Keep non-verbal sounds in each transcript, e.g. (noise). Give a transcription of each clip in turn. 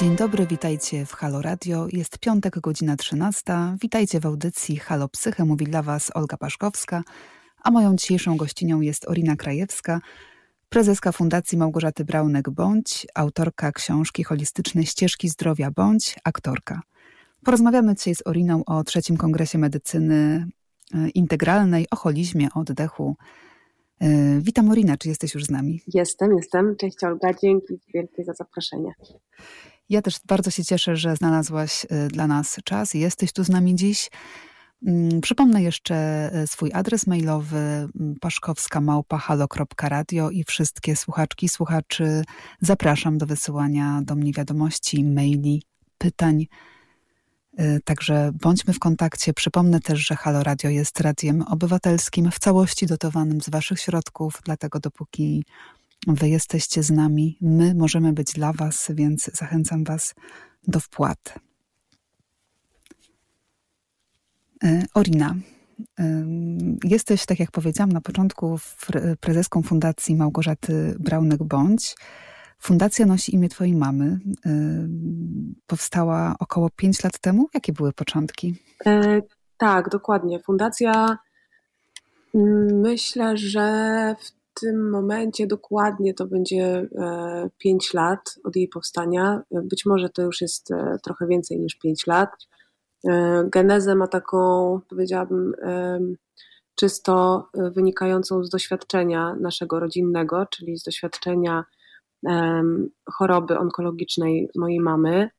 Dzień dobry, witajcie w Halo Radio. Jest piątek, godzina 13. Witajcie w audycji Halo Psyche. Mówi dla Was Olga Paszkowska, a moją dzisiejszą gościnią jest Orina Krajewska, prezeska Fundacji Małgorzaty Braunek-Bądź, autorka książki holistycznej Ścieżki Zdrowia Bądź, aktorka. Porozmawiamy dzisiaj z Oriną o trzecim Kongresie Medycyny e, Integralnej, o holizmie, oddechu. E, witam Orina, czy jesteś już z nami? Jestem, jestem. Cześć Olga, dzięki wielkie za zaproszenie. Ja też bardzo się cieszę, że znalazłaś e, dla nas czas i jesteś tu z nami dziś. Mm, przypomnę jeszcze e, swój adres mailowy mm, paszkowska.małpa.halo.radio i wszystkie słuchaczki, słuchaczy zapraszam do wysyłania do mnie wiadomości, maili, pytań. E, także bądźmy w kontakcie. Przypomnę też, że Halo Radio jest radiem obywatelskim w całości dotowanym z Waszych środków, dlatego dopóki Wy jesteście z nami, my możemy być dla Was, więc zachęcam Was do wpłat. E, Orina, e, jesteś, tak jak powiedziałam na początku, prezeską Fundacji Małgorzaty Braunek-Bądź. Fundacja nosi imię Twojej mamy. E, powstała około 5 lat temu. Jakie były początki? E, tak, dokładnie. Fundacja mm, myślę, że w tym momencie dokładnie to będzie 5 lat od jej powstania. Być może to już jest trochę więcej niż 5 lat. E, genezę ma taką, powiedziałabym, czysto wynikającą z doświadczenia naszego rodzinnego, czyli z doświadczenia choroby onkologicznej mojej mamy,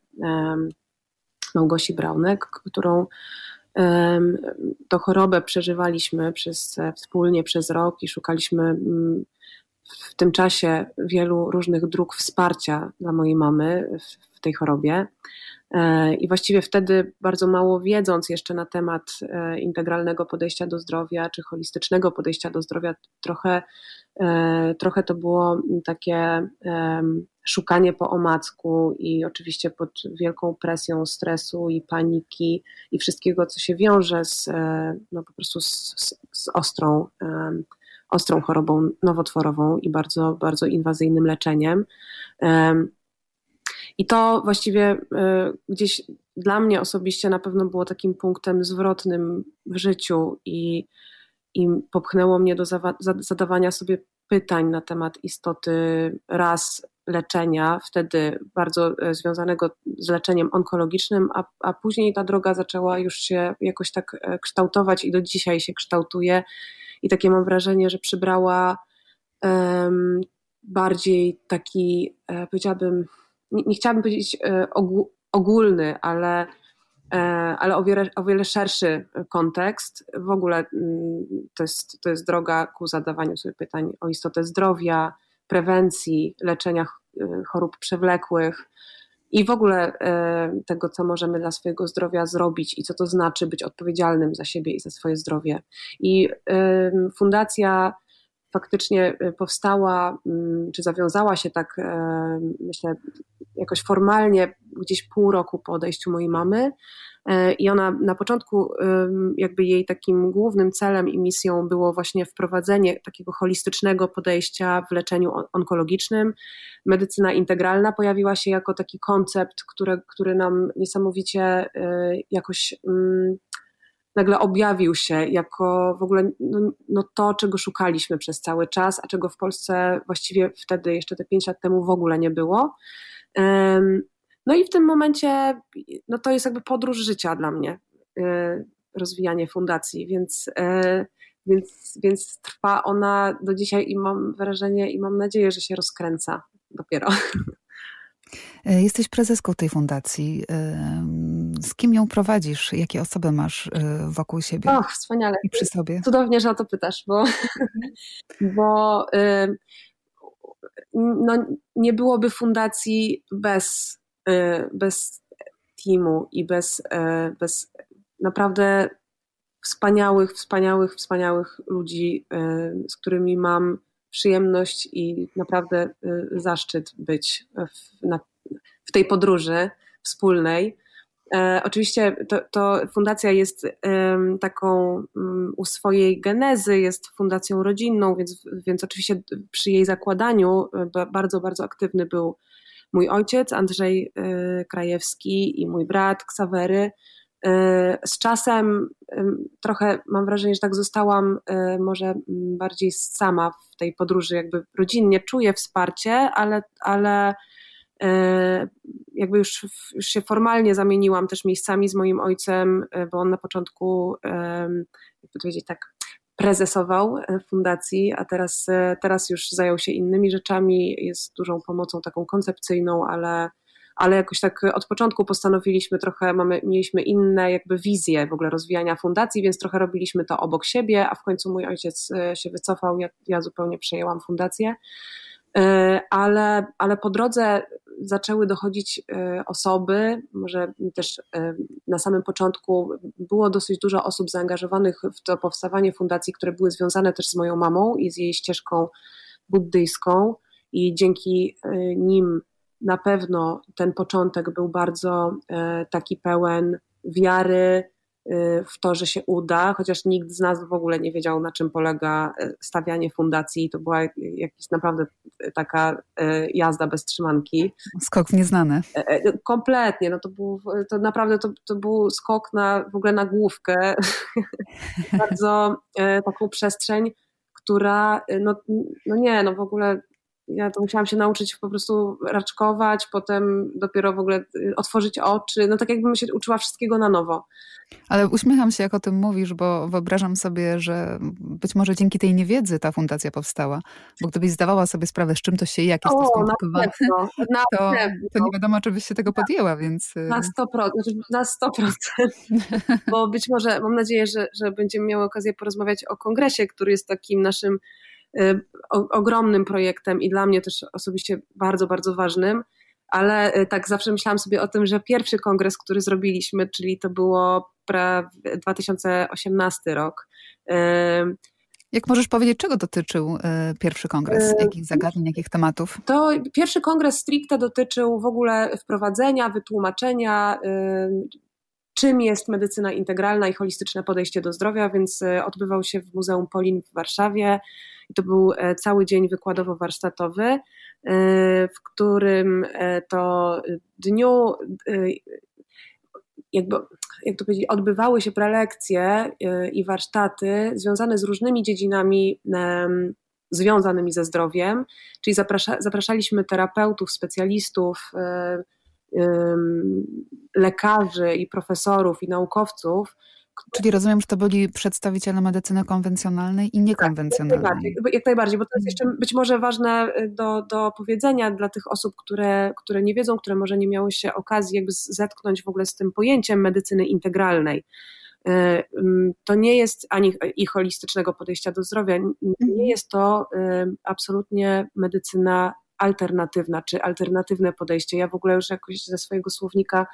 Małgosi Braunek, którą to chorobę przeżywaliśmy przez, wspólnie przez rok i szukaliśmy mm, w tym czasie wielu różnych dróg wsparcia dla mojej mamy w, tej chorobie. E, I właściwie wtedy, bardzo mało wiedząc jeszcze na temat e, integralnego podejścia do zdrowia, czy holistycznego podejścia do zdrowia, trochę, e, trochę to było takie szukanie po omacku i oczywiście pod wielką presją stresu i paniki i wszystkiego, co się wiąże z, no po prostu z, z ostrą, ostrą chorobą nowotworową i bardzo, bardzo inwazyjnym leczeniem. I to właściwie y, gdzieś dla mnie osobiście na pewno było takim punktem zwrotnym w życiu i, i popchnęło mnie do zadawania sobie pytań na temat istoty raz leczenia, wtedy bardzo e, związanego z leczeniem onkologicznym, a, a później ta droga zaczęła już się jakoś tak e, kształtować i do dzisiaj się kształtuje. I takie mam wrażenie, że przybrała um, bardziej taki, e, powiedziałabym, nie, nie chciałabym powiedzieć ogólny, ale, ale o wiele, o wiele szerszy kontekst. W ogóle mm, to jest, to jest droga ku zadawaniu sobie pytań o istotę zdrowia, prewencji, leczenia e, chorób przewlekłych i w ogóle tego, co możemy dla swojego zdrowia zrobić i co to znaczy być odpowiedzialnym za siebie i za swoje zdrowie. I fundacja faktycznie y, powstała, mm, czy zawiązała się tak, e, myślę, jakoś formalnie gdzieś pół roku po odejściu mojej mamy. E, I ona na początku, jakby jej takim głównym celem i misją było właśnie wprowadzenie takiego holistycznego podejścia w leczeniu onkologicznym. Medycyna integralna pojawiła się jako taki koncept, który, który nam niesamowicie e, jakoś nagle objawił się jako w ogóle no, no, to, czego szukaliśmy przez cały czas, a czego w Polsce właściwie wtedy, jeszcze te pięć lat temu w ogóle nie było. No i w tym momencie no to jest jakby podróż życia dla mnie, e, rozwijanie fundacji, więc, e, więc, więc trwa ona do dzisiaj i mam wrażenie i mam nadzieję, że się rozkręca dopiero. (laughs) E, jesteś prezeską tej fundacji. E, z kim ją prowadzisz? Jakie osoby masz e, wokół siebie? Och, wspaniale. I przy sobie. Cudownie, że o to pytasz, bo, (laughs) bo no, nie byłoby fundacji bez, bez teamu i bez, bez naprawdę wspaniałych, wspaniałych, wspaniałych ludzi, z którymi mam przyjemność i naprawdę y, zaszczyt być w, na, w tej podróży wspólnej. E, oczywiście to, to, fundacja jest taką um, u swojej genezy, jest fundacją rodzinną, więc, więc oczywiście przy jej zakładaniu e, bardzo, bardzo aktywny był mój ojciec Andrzej Krajewski i mój brat Ksawery. Z czasem trochę mam wrażenie, że tak zostałam może bardziej sama w tej podróży, jakby rodzinnie czuję wsparcie, ale, ale jakby już, już się formalnie zamieniłam też miejscami z moim ojcem, bo on na początku, jakby powiedzieć tak, prezesował fundacji, a teraz, teraz już zajął się innymi rzeczami, jest dużą pomocą taką koncepcyjną, ale, ale jakoś tak od początku postanowiliśmy trochę, mamy, mieliśmy inne jakby wizje w ogóle rozwijania fundacji, więc trochę robiliśmy to obok siebie, a w końcu mój ojciec e, się wycofał, ja, ja zupełnie przejęłam fundację. Ale, ale po drodze zaczęły dochodzić e, osoby, może też e, na samym początku było dosyć dużo osób zaangażowanych w to powstawanie fundacji, które były związane też z moją mamą i z jej ścieżką buddyjską i dzięki e, nim na pewno ten początek był bardzo taki pełen wiary, Y, w to, że się uda, chociaż nikt z nas w ogóle nie wiedział, na czym polega y, stawianie fundacji. To była jakaś naprawdę taka jazda bez trzymanki. Skok w nieznane. E, e, kompletnie. No to, był, to naprawdę to, to był skok na, w ogóle na główkę. (laughs) Bardzo e, taką przestrzeń, która, no, no nie, no w ogóle ja to musiałam się nauczyć po prostu raczkować, potem dopiero w ogóle y, otworzyć oczy, no tak jakbym się uczyła wszystkiego na nowo. Ale uśmiecham się, jak o tym mówisz, bo wyobrażam sobie, że być może dzięki tej niewiedzy ta fundacja powstała, bo gdybyś zdawała sobie sprawę, z czym to się je, jak jest to skomplikowane, na na to, to, nie wiadomo, czy byś się tego podjęła, więc... Y, na 100%, znaczy na 100%, (laughs) bo być może, mam nadzieję, że, że będziemy miały okazję porozmawiać o kongresie, który jest takim naszym ogromnym projektem i dla mnie też osobiście bardzo, bardzo ważnym, ale y, tak zawsze myślałam sobie o tym, że pierwszy kongres, który zrobiliśmy, czyli to było 2018 rok. Y, Jak możesz powiedzieć, czego dotyczył pierwszy kongres? Jakich zagadnień, jakich tematów? To pierwszy kongres stricte dotyczył w ogóle wprowadzenia, wytłumaczenia, czym jest medycyna integralna i holistyczne podejście do zdrowia, więc odbywał się w Muzeum Polin w Warszawie. To był e, cały dzień wykładowo-warsztatowy, e, w którym e, to dniu jakby, jak to powiedzieć, odbywały się prelekcje i warsztaty związane z różnymi dziedzinami związanymi ze zdrowiem, czyli zaprasza, zapraszaliśmy terapeutów, specjalistów, lekarzy i profesorów i naukowców, Czyli rozumiem, że to byli przedstawiciele medycyny konwencjonalnej i niekonwencjonalnej. Tak, jak, najbardziej, jak najbardziej, bo to jest jeszcze być może ważne y, do, do powiedzenia dla tych osób, które, które nie wiedzą, które może nie miały się okazji jakby zetknąć w ogóle z tym pojęciem medycyny integralnej. Y, to nie jest ani i holistycznego podejścia do zdrowia, nie mhm. jest to y, absolutnie medycyna alternatywna, czy alternatywne podejście. Ja w ogóle już jakoś ze swojego słownika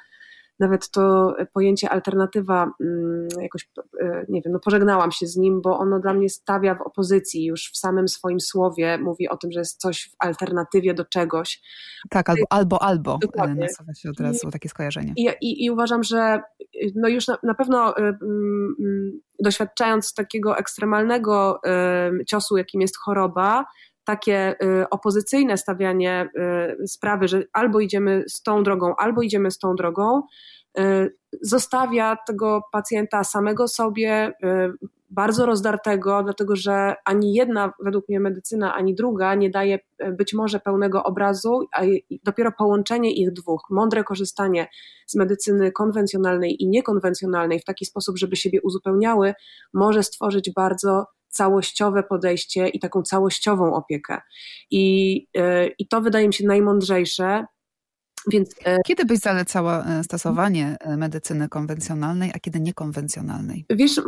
nawet to pojęcie alternatywa mm, jakoś, e, nie wiem, no pożegnałam się z nim, bo ono dla mnie stawia w opozycji już w samym swoim słowie, mówi o tym, że jest coś w alternatywie do czegoś. Tak, albo albo, albo Dokładnie. nasuwa się od razu I, takie skojarzenie. I, i, I, uważam, że no już na, na pewno doświadczając takiego ekstremalnego y, ciosu, jakim jest choroba, takie opozycyjne stawianie sprawy, że albo idziemy z tą drogą, albo idziemy z tą drogą, zostawia tego pacjenta samego sobie, bardzo rozdartego, dlatego że ani jedna, według mnie, medycyna, ani druga nie daje być może pełnego obrazu, a dopiero połączenie ich dwóch, mądre korzystanie z medycyny konwencjonalnej i niekonwencjonalnej w taki sposób, żeby siebie uzupełniały, może stworzyć bardzo całościowe podejście i taką całościową opiekę. I, e, i to wydaje mi się najmądrzejsze. Więc, e, kiedy byś zalecała e, stosowanie medycyny konwencjonalnej, a kiedy niekonwencjonalnej? Wiesz,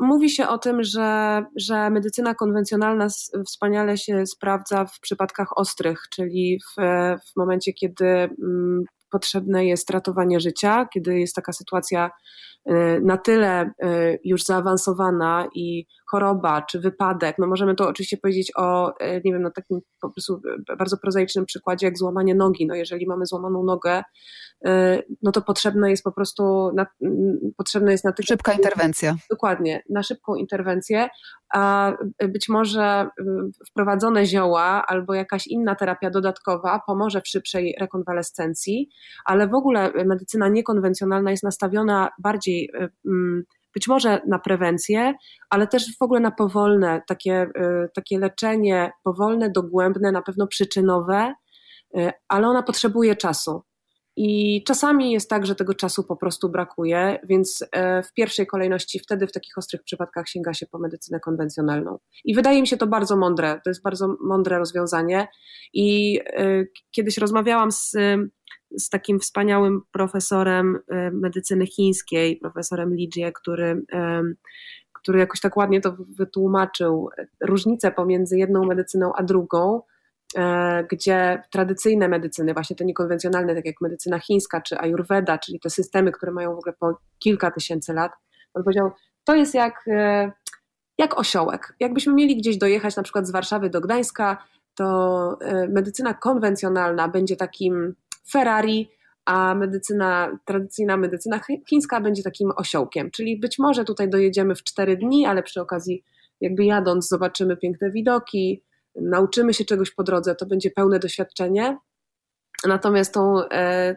mówi się o tym, że, że medycyna konwencjonalna wspaniale się sprawdza w przypadkach ostrych, czyli w, w momencie, kiedy potrzebne jest ratowanie życia, kiedy jest taka sytuacja na tyle już zaawansowana i choroba czy wypadek, no możemy to oczywiście powiedzieć o, e, nie wiem, no takim po prostu bardzo prozaicznym przykładzie jak złamanie nogi. No jeżeli mamy złamaną nogę, no to potrzebne jest po prostu, na, potrzebne jest na tych... Szybka interwencja. Dokładnie, na szybką interwencję, a być może wprowadzone zioła albo jakaś inna terapia dodatkowa pomoże w szybszej rekonwalescencji, ale w ogóle medycyna niekonwencjonalna jest nastawiona bardziej być może na prewencję, ale też w ogóle na powolne, takie, takie leczenie, powolne, dogłębne, na pewno przyczynowe, ale ona potrzebuje czasu. I czasami jest tak, że tego czasu po prostu brakuje, więc y, w pierwszej kolejności wtedy w takich ostrych przypadkach sięga się po medycynę konwencjonalną. I wydaje mi się to bardzo mądre, to jest bardzo mądre rozwiązanie. I kiedyś rozmawiałam z z takim wspaniałym profesorem e, medycyny chińskiej, profesorem Lijie, który, e, który jakoś tak ładnie to wytłumaczył, różnicę pomiędzy jedną medycyną a drugą, e, gdzie tradycyjne medycyny, właśnie te niekonwencjonalne, tak jak medycyna chińska czy ayurveda, czyli te systemy, które mają w ogóle po kilka tysięcy lat, on powiedział, to jest jak, jak osiołek. Jakbyśmy mieli gdzieś dojechać na przykład z Warszawy do Gdańska, to medycyna konwencjonalna będzie takim Ferrari, a medycyna, tradycyjna medycyna chińska będzie takim osiołkiem. Czyli być może tutaj dojedziemy w cztery dni, ale przy okazji, jakby jadąc, zobaczymy piękne widoki, nauczymy się czegoś po drodze, to będzie pełne doświadczenie. Natomiast tą, e,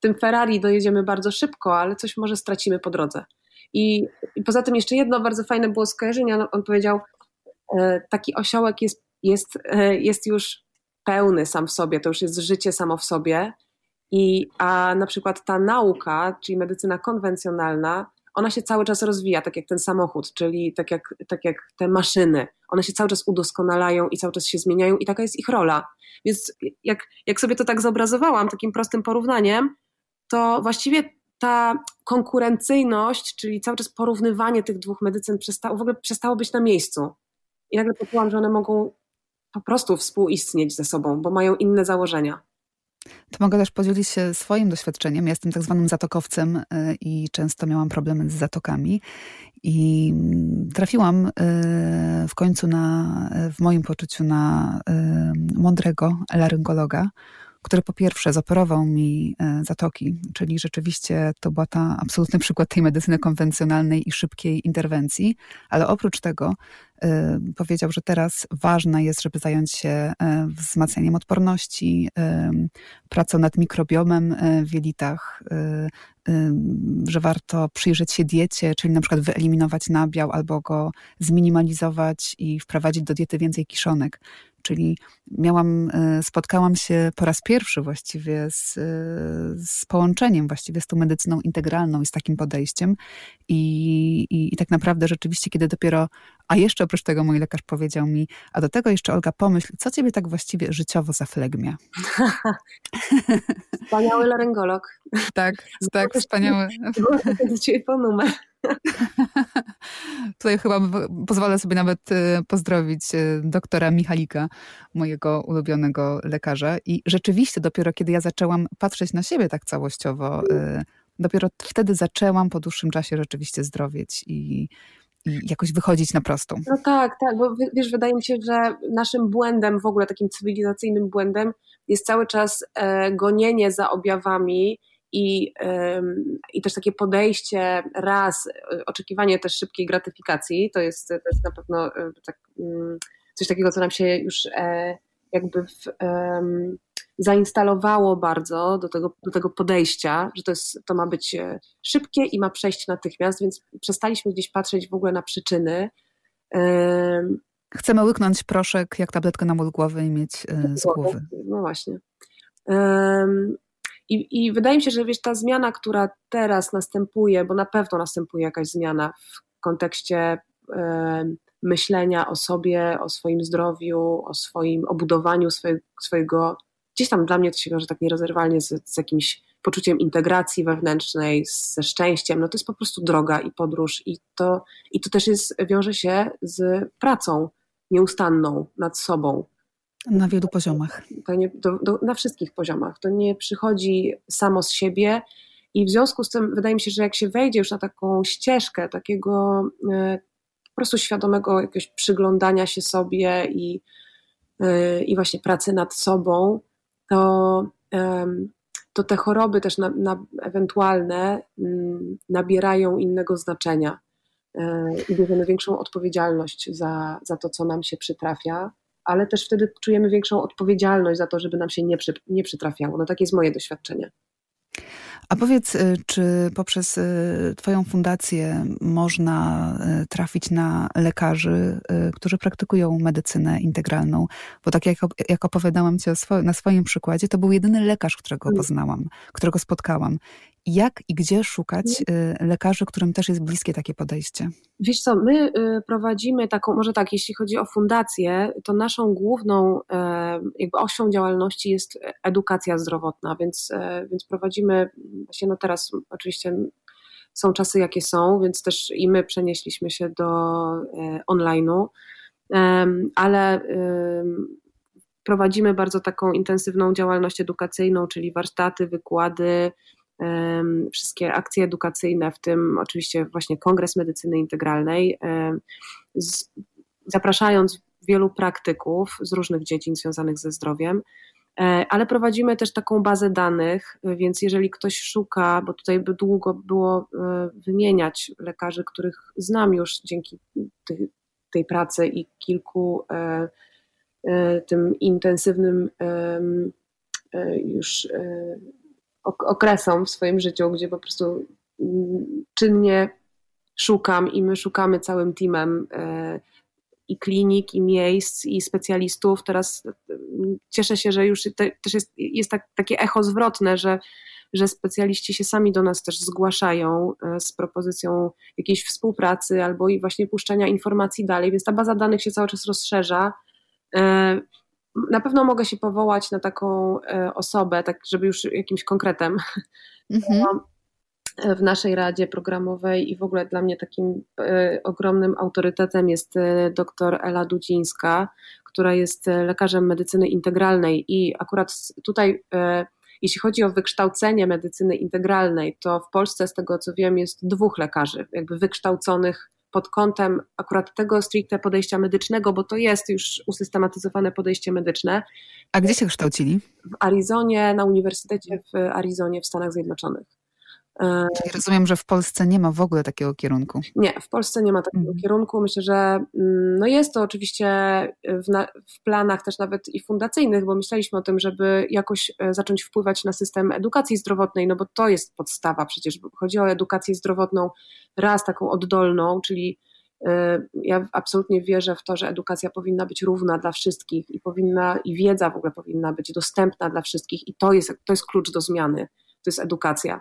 tym Ferrari dojedziemy bardzo szybko, ale coś może stracimy po drodze. I, I, poza tym jeszcze jedno bardzo fajne było skojarzenie. On powiedział, e, taki osiołek jest, jest, e, jest już pełny sam w sobie, to już jest życie samo w sobie. I, a na przykład ta nauka, czyli medycyna konwencjonalna, ona się cały czas rozwija, tak jak ten samochód, czyli tak jak, tak jak te maszyny. One się cały czas udoskonalają i cały czas się zmieniają, i taka jest ich rola. Więc jak, jak sobie to tak zobrazowałam, takim prostym porównaniem, to właściwie ta konkurencyjność, czyli cały czas porównywanie tych dwóch medycyn przestało, w ogóle przestało być na miejscu. I nagle poczułam, że one mogą po prostu współistnieć ze sobą, bo mają inne założenia. To mogę też podzielić się swoim doświadczeniem. Ja jestem tak zwanym zatokowcem y, i często miałam problemy z zatokami. I mm, trafiłam y, w końcu na, w moim poczuciu na mądrego laryngologa, który po pierwsze zoperował mi e, zatoki, czyli rzeczywiście to była ta absolutny przykład tej medycyny konwencjonalnej i szybkiej interwencji, ale oprócz tego e, powiedział, że teraz ważne jest, żeby zająć się e, wzmacnianiem odporności, pracą nad mikrobiomem w jelitach, że warto przyjrzeć się diecie, czyli na przykład wyeliminować nabiał albo go zminimalizować i wprowadzić do diety więcej kiszonek. Czyli miałam, e, spotkałam się po raz pierwszy właściwie z, e, z połączeniem właściwie z tą medycyną integralną i z takim podejściem. I, i, I tak naprawdę rzeczywiście, kiedy dopiero, a jeszcze oprócz tego mój lekarz powiedział mi, a do tego jeszcze Olga pomyśl, co ciebie tak właściwie życiowo zaflegmia? (laughs) Wspaniały laryngolog. Tak, tak, wspaniały. (laughs) Do ciebie po numer. (laughs) Tutaj chyba pozwolę sobie nawet e, pozdrowić e, doktora Michalika, mojego ulubionego lekarza. I rzeczywiście dopiero kiedy ja zaczęłam patrzeć na siebie tak całościowo, e, dopiero wtedy zaczęłam po dłuższym czasie rzeczywiście zdrowieć i jakoś wychodzić na prostą. No tak, tak, bo wiesz, wydaje mi się, że naszym błędem, w ogóle takim cywilizacyjnym błędem jest cały czas gonienie za objawami i, i też takie podejście raz, oczekiwanie też szybkiej gratyfikacji, to jest, to jest na pewno e, tak, mm, coś takiego, co nam się już e, jakby w, zainstalowało bardzo do tego, do tego podejścia, że to, jest, to ma być e, szybkie i ma przejść natychmiast, więc przestaliśmy gdzieś patrzeć w ogóle na przyczyny. Chcemy łyknąć proszek jak tabletkę na ból głowy i mieć z głowy. No właśnie. I, I wydaje mi się, że wiesz, ta zmiana, która teraz następuje, bo na pewno następuje jakaś zmiana w kontekście e, myślenia o sobie, o swoim zdrowiu, o swoim obudowaniu swojego gdzieś tam dla mnie to się wiąże tak nierozerwalnie z, z jakimś poczuciem integracji wewnętrznej, ze szczęściem, no to jest po prostu droga i podróż i to, i to też jest, wiąże się z pracą nieustanną nad sobą, na wielu poziomach. To nie, do, do, na wszystkich poziomach. To nie przychodzi samo z siebie. I w związku z tym wydaje mi się, że jak się wejdzie już na taką ścieżkę takiego e, prostu świadomego jakiegoś przyglądania się sobie i, yy, i właśnie pracy nad sobą, to, to te choroby też na, na ewentualne mm, nabierają innego znaczenia i bierzemy większą odpowiedzialność za, za to, co nam się przytrafia, ale też wtedy czujemy większą odpowiedzialność za to, żeby nam się nie, przy, nie przytrafiało. No takie jest moje doświadczenie. A powiedz, y, czy poprzez y, Twoją fundację można y, trafić na lekarzy, którzy praktykują medycynę integralną? Bo tak jak, jak opowiadałam Ci na swoim przykładzie, to był jedyny lekarz, którego mm. poznałam, którego spotkałam jak i gdzie szukać y, lekarzy, którym też jest bliskie takie podejście? Wiesz co, my prowadzimy taką, może tak, jeśli chodzi o fundację, to naszą główną e, jakby osią działalności jest edukacja zdrowotna, więc, e, więc prowadzimy, właśnie no teraz oczywiście są czasy jakie są, więc też i my przenieśliśmy się do e, online'u, ale prowadzimy bardzo taką intensywną działalność edukacyjną, czyli warsztaty, wykłady, wszystkie akcje edukacyjne, w tym oczywiście właśnie Kongres Medycyny Integralnej, zapraszając wielu praktyków z różnych dziedzin związanych ze zdrowiem. E, ale prowadzimy też taką bazę danych, więc jeżeli ktoś szuka, bo tutaj by długo było e, wymieniać lekarzy, których znam już dzięki tej pracy i kilku e, tym intensywnym już okresom w swoim życiu, gdzie po prostu mm, czynnie szukam i my szukamy całym teamem i klinik, i miejsc, i specjalistów. Teraz mm, cieszę się, że już też jest, jest tak, takie echo zwrotne, że, że specjaliści się sami do nas też zgłaszają e, z propozycją jakiejś współpracy albo i właśnie puszczenia informacji dalej, więc ta baza danych się cały czas rozszerza. E, na pewno mogę się powołać na taką e, osobę, tak żeby już jakimś konkretem. Mhm. E, w naszej radzie programowej i w ogóle dla mnie takim e, ogromnym autorytetem jest dr Ela Dudzińska, która jest lekarzem medycyny integralnej i akurat tutaj jeśli chodzi o wykształcenie medycyny integralnej, to w Polsce z tego co wiem jest dwóch lekarzy, jakby wykształconych pod kątem akurat tego stricte podejścia medycznego, bo to jest już usystematyzowane podejście medyczne. A gdzie się kształcili? W Arizonie, na Uniwersytecie w Arizonie w Stanach Zjednoczonych. Czyli rozumiem, że w Polsce nie ma w ogóle takiego kierunku. Nie, w Polsce nie ma takiego mhm. kierunku. Myślę, że mm, no jest to oczywiście w, na, w, planach też nawet i fundacyjnych, bo myśleliśmy o tym, żeby jakoś e, zacząć wpływać na system edukacji zdrowotnej, no bo to jest podstawa przecież. Chodzi o edukację zdrowotną raz taką oddolną, czyli e, ja absolutnie wierzę w to, że edukacja powinna być równa dla wszystkich i powinna, i wiedza w ogóle powinna być dostępna dla wszystkich i to jest, to jest klucz do zmiany, to jest edukacja.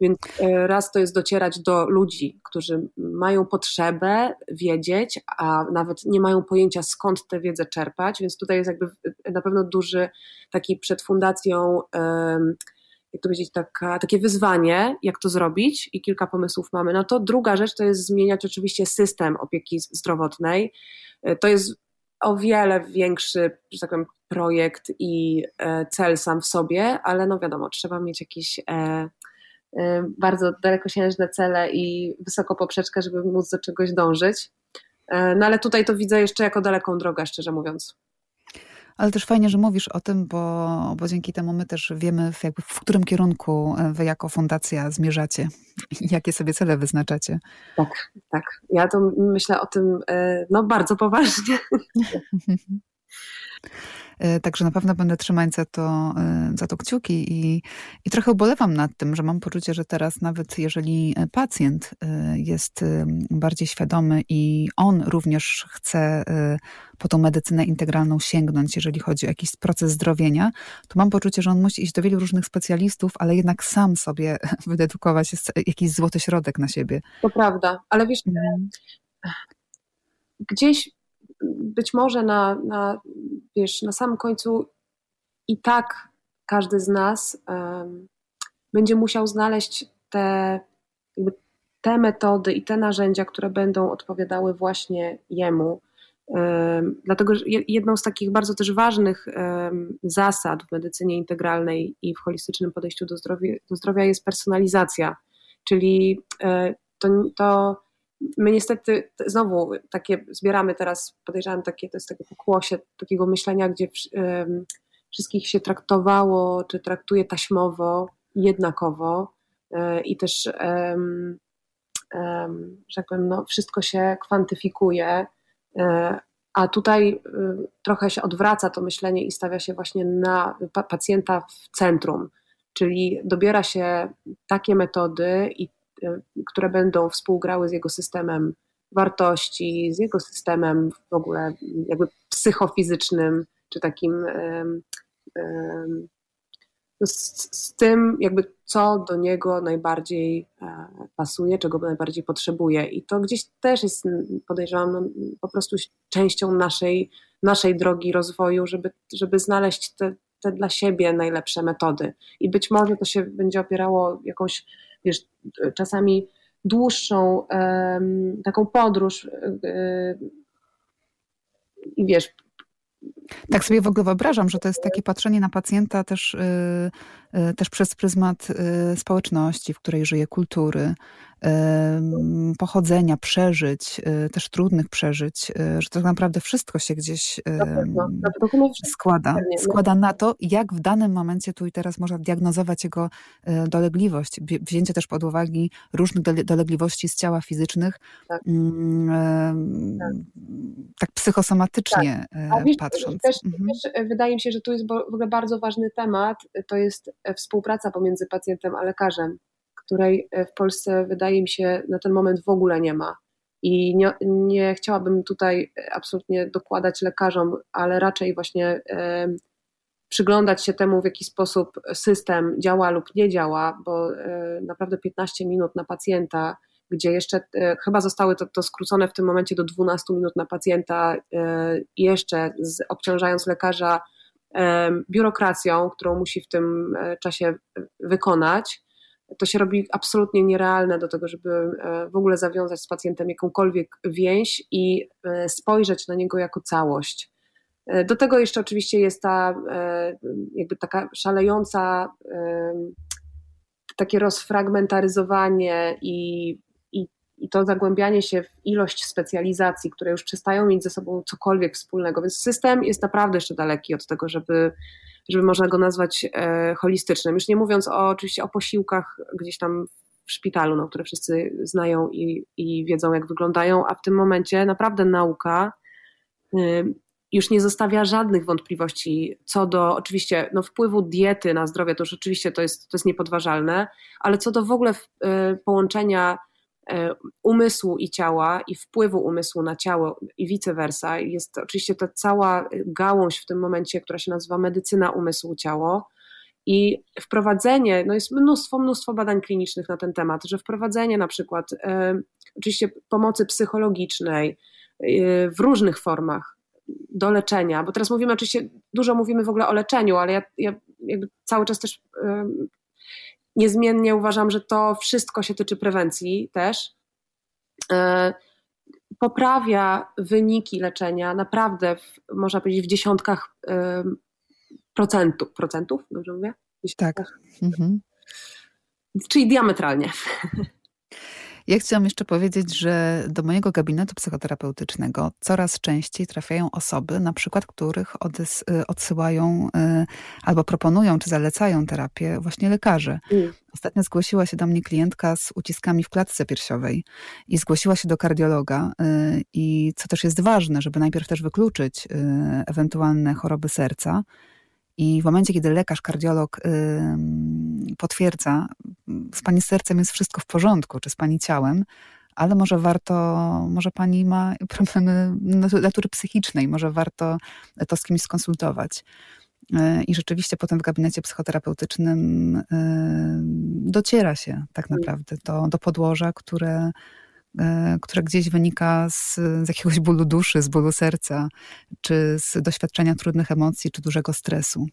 Więc e, raz to jest docierać do ludzi, którzy mają potrzebę wiedzieć, a nawet nie mają pojęcia skąd tę wiedzę czerpać, więc tutaj jest jakby na pewno duży taki przed fundacją jak to powiedzieć, taka, takie wyzwanie, jak to zrobić i kilka pomysłów mamy na to. Druga rzecz to jest zmieniać oczywiście system opieki zdrowotnej. E, to jest o wiele większy, że tak powiem, projekt i e, cel sam w sobie, ale no wiadomo, trzeba mieć jakiś bardzo dalekosiężne cele i wysoką poprzeczkę, żeby móc do czegoś dążyć. Y, no ale tutaj to widzę jeszcze jako daleką drogę, szczerze mówiąc. Ale też fajnie, że mówisz o tym, bo, bo dzięki temu my też wiemy, w, jakby w którym kierunku wy jako fundacja zmierzacie i jakie sobie cele wyznaczacie. Tak, tak. Ja to myślę o tym y, no, bardzo poważnie. (laughs) E, także na pewno będę trzymać za to, e, za to kciuki i, i trochę ubolewam nad tym, że mam poczucie, że teraz nawet jeżeli pacjent e, jest bardziej świadomy i on również chce po tą medycynę integralną sięgnąć, jeżeli chodzi o jakiś proces zdrowienia, to mam poczucie, że on musi iść do wielu różnych specjalistów, ale jednak sam sobie (laughs) wydedukować jakiś złoty środek na siebie. To prawda, ale wiesz, mhm. gdzieś być może na, na, wiesz, na samym końcu i tak każdy z nas um, będzie musiał znaleźć te, te metody i te narzędzia, które będą odpowiadały właśnie jemu. Um, dlatego, że jedną z takich bardzo też ważnych um, zasad w medycynie integralnej i w holistycznym podejściu do zdrowia, do zdrowia jest personalizacja, czyli e, to, to my niestety znowu takie zbieramy teraz, podejrzewam, takie, to jest takie pokłosie takiego myślenia, gdzie um, wszystkich się traktowało, czy traktuje taśmowo, jednakowo e, i też, um, um, że tak powiem, no, wszystko się kwantyfikuje, e, a tutaj y, trochę się odwraca to myślenie i stawia się właśnie na pacjenta w centrum, czyli dobiera się takie metody, y, które będą współgrały z jego systemem wartości, z jego systemem w ogóle jakby psychofizycznym, czy takim no, z, z, tym, jakby co do niego najbardziej e, pasuje, czego najbardziej potrzebuje. I to gdzieś też jest, podejrzewam, no, po prostu częścią naszej, naszej drogi rozwoju, żeby, żeby znaleźć te, te dla siebie najlepsze metody. I być może to się będzie opierało jakąś, wiesz, czasami dłuższą taką podróż. Um, I wiesz, tak sobie w ogóle wyobrażam, że to jest takie patrzenie na pacjenta też, yy, yy, też przez pryzmat yy, społeczności, w której żyje, kultury, pochodzenia, przeżyć, y, też trudnych przeżyć, y, że tak naprawdę wszystko się gdzieś składa, no. składa na to, jak w danym momencie tu i teraz można diagnozować jego y, dolegliwość. Wzięcie też pod uwagę różnych dolegliwości z ciała fizycznych, tak, mm, tak. tak psychosomatycznie tak. wiesz, patrząc. Też, mhm. też wydaje mi się, że tu jest w ogóle bardzo ważny temat, to jest e, współpraca pomiędzy pacjentem a lekarzem której e, w Polsce wydaje mi się na ten moment w ogóle nie ma. I nie, nie chciałabym tutaj absolutnie dokładać lekarzom, ale raczej właśnie e, przyglądać się temu, w jaki sposób system działa lub nie działa, bo e, naprawdę 15 minut na pacjenta, gdzie jeszcze e, chyba zostały to, to, skrócone w tym momencie do 12 minut na pacjenta, e, jeszcze z, obciążając lekarza e, biurokracją, którą musi w tym czasie wykonać to się robi absolutnie nierealne do tego, żeby w ogóle zawiązać z pacjentem jakąkolwiek więź i spojrzeć na niego jako całość. Do tego jeszcze oczywiście jest ta jakby taka szalejąca, takie rozfragmentaryzowanie i, i, to zagłębianie się w ilość specjalizacji, które już przestają mieć ze sobą cokolwiek wspólnego. Więc system jest naprawdę jeszcze daleki od tego, żeby żeby można go nazwać e, holistycznym. Już nie mówiąc o, oczywiście o posiłkach gdzieś tam w szpitalu, no, które wszyscy znają i, i wiedzą, jak wyglądają, a w tym momencie naprawdę nauka y, już nie zostawia żadnych wątpliwości co do oczywiście no, wpływu diety na zdrowie, to już oczywiście to jest, to jest niepodważalne, ale co do w ogóle y, połączenia umysłu i ciała i wpływu umysłu na ciało i vice versa. Jest oczywiście ta cała gałąź w tym momencie, która się nazywa medycyna umysłu-ciało. I wprowadzenie, no jest mnóstwo, mnóstwo badań klinicznych na ten temat, że wprowadzenie na przykład e, oczywiście pomocy psychologicznej e, w różnych formach do leczenia, bo teraz mówimy oczywiście, dużo mówimy w ogóle o leczeniu, ale ja, ja cały czas też e, Niezmiennie uważam, że to wszystko się tyczy prewencji też. E, poprawia wyniki leczenia naprawdę, w, można powiedzieć, w dziesiątkach procentów. Procentów, dobrze mówię? Tak. Mhm. Czyli diametralnie. Ja chciałam jeszcze powiedzieć, że do mojego gabinetu psychoterapeutycznego coraz częściej trafiają osoby, na przykład których y, odsyłają y, albo proponują czy zalecają terapię właśnie lekarze. Mm. Ostatnio zgłosiła się do mnie klientka z uciskami w klatce piersiowej i zgłosiła się do kardiologa y, i co też jest ważne, żeby najpierw też wykluczyć ewentualne choroby serca, i w momencie, kiedy lekarz, kardiolog potwierdza, z pani sercem jest wszystko w porządku, czy z pani ciałem, ale może warto, może pani ma problemy natury psychicznej, może warto to z kimś skonsultować. Yy, I rzeczywiście potem w gabinecie psychoterapeutycznym yy, dociera się tak mm. naprawdę do, do podłoża, które E, które gdzieś wynika z, z jakiegoś bólu duszy, z bólu serca, czy z doświadczenia trudnych emocji, czy dużego stresu.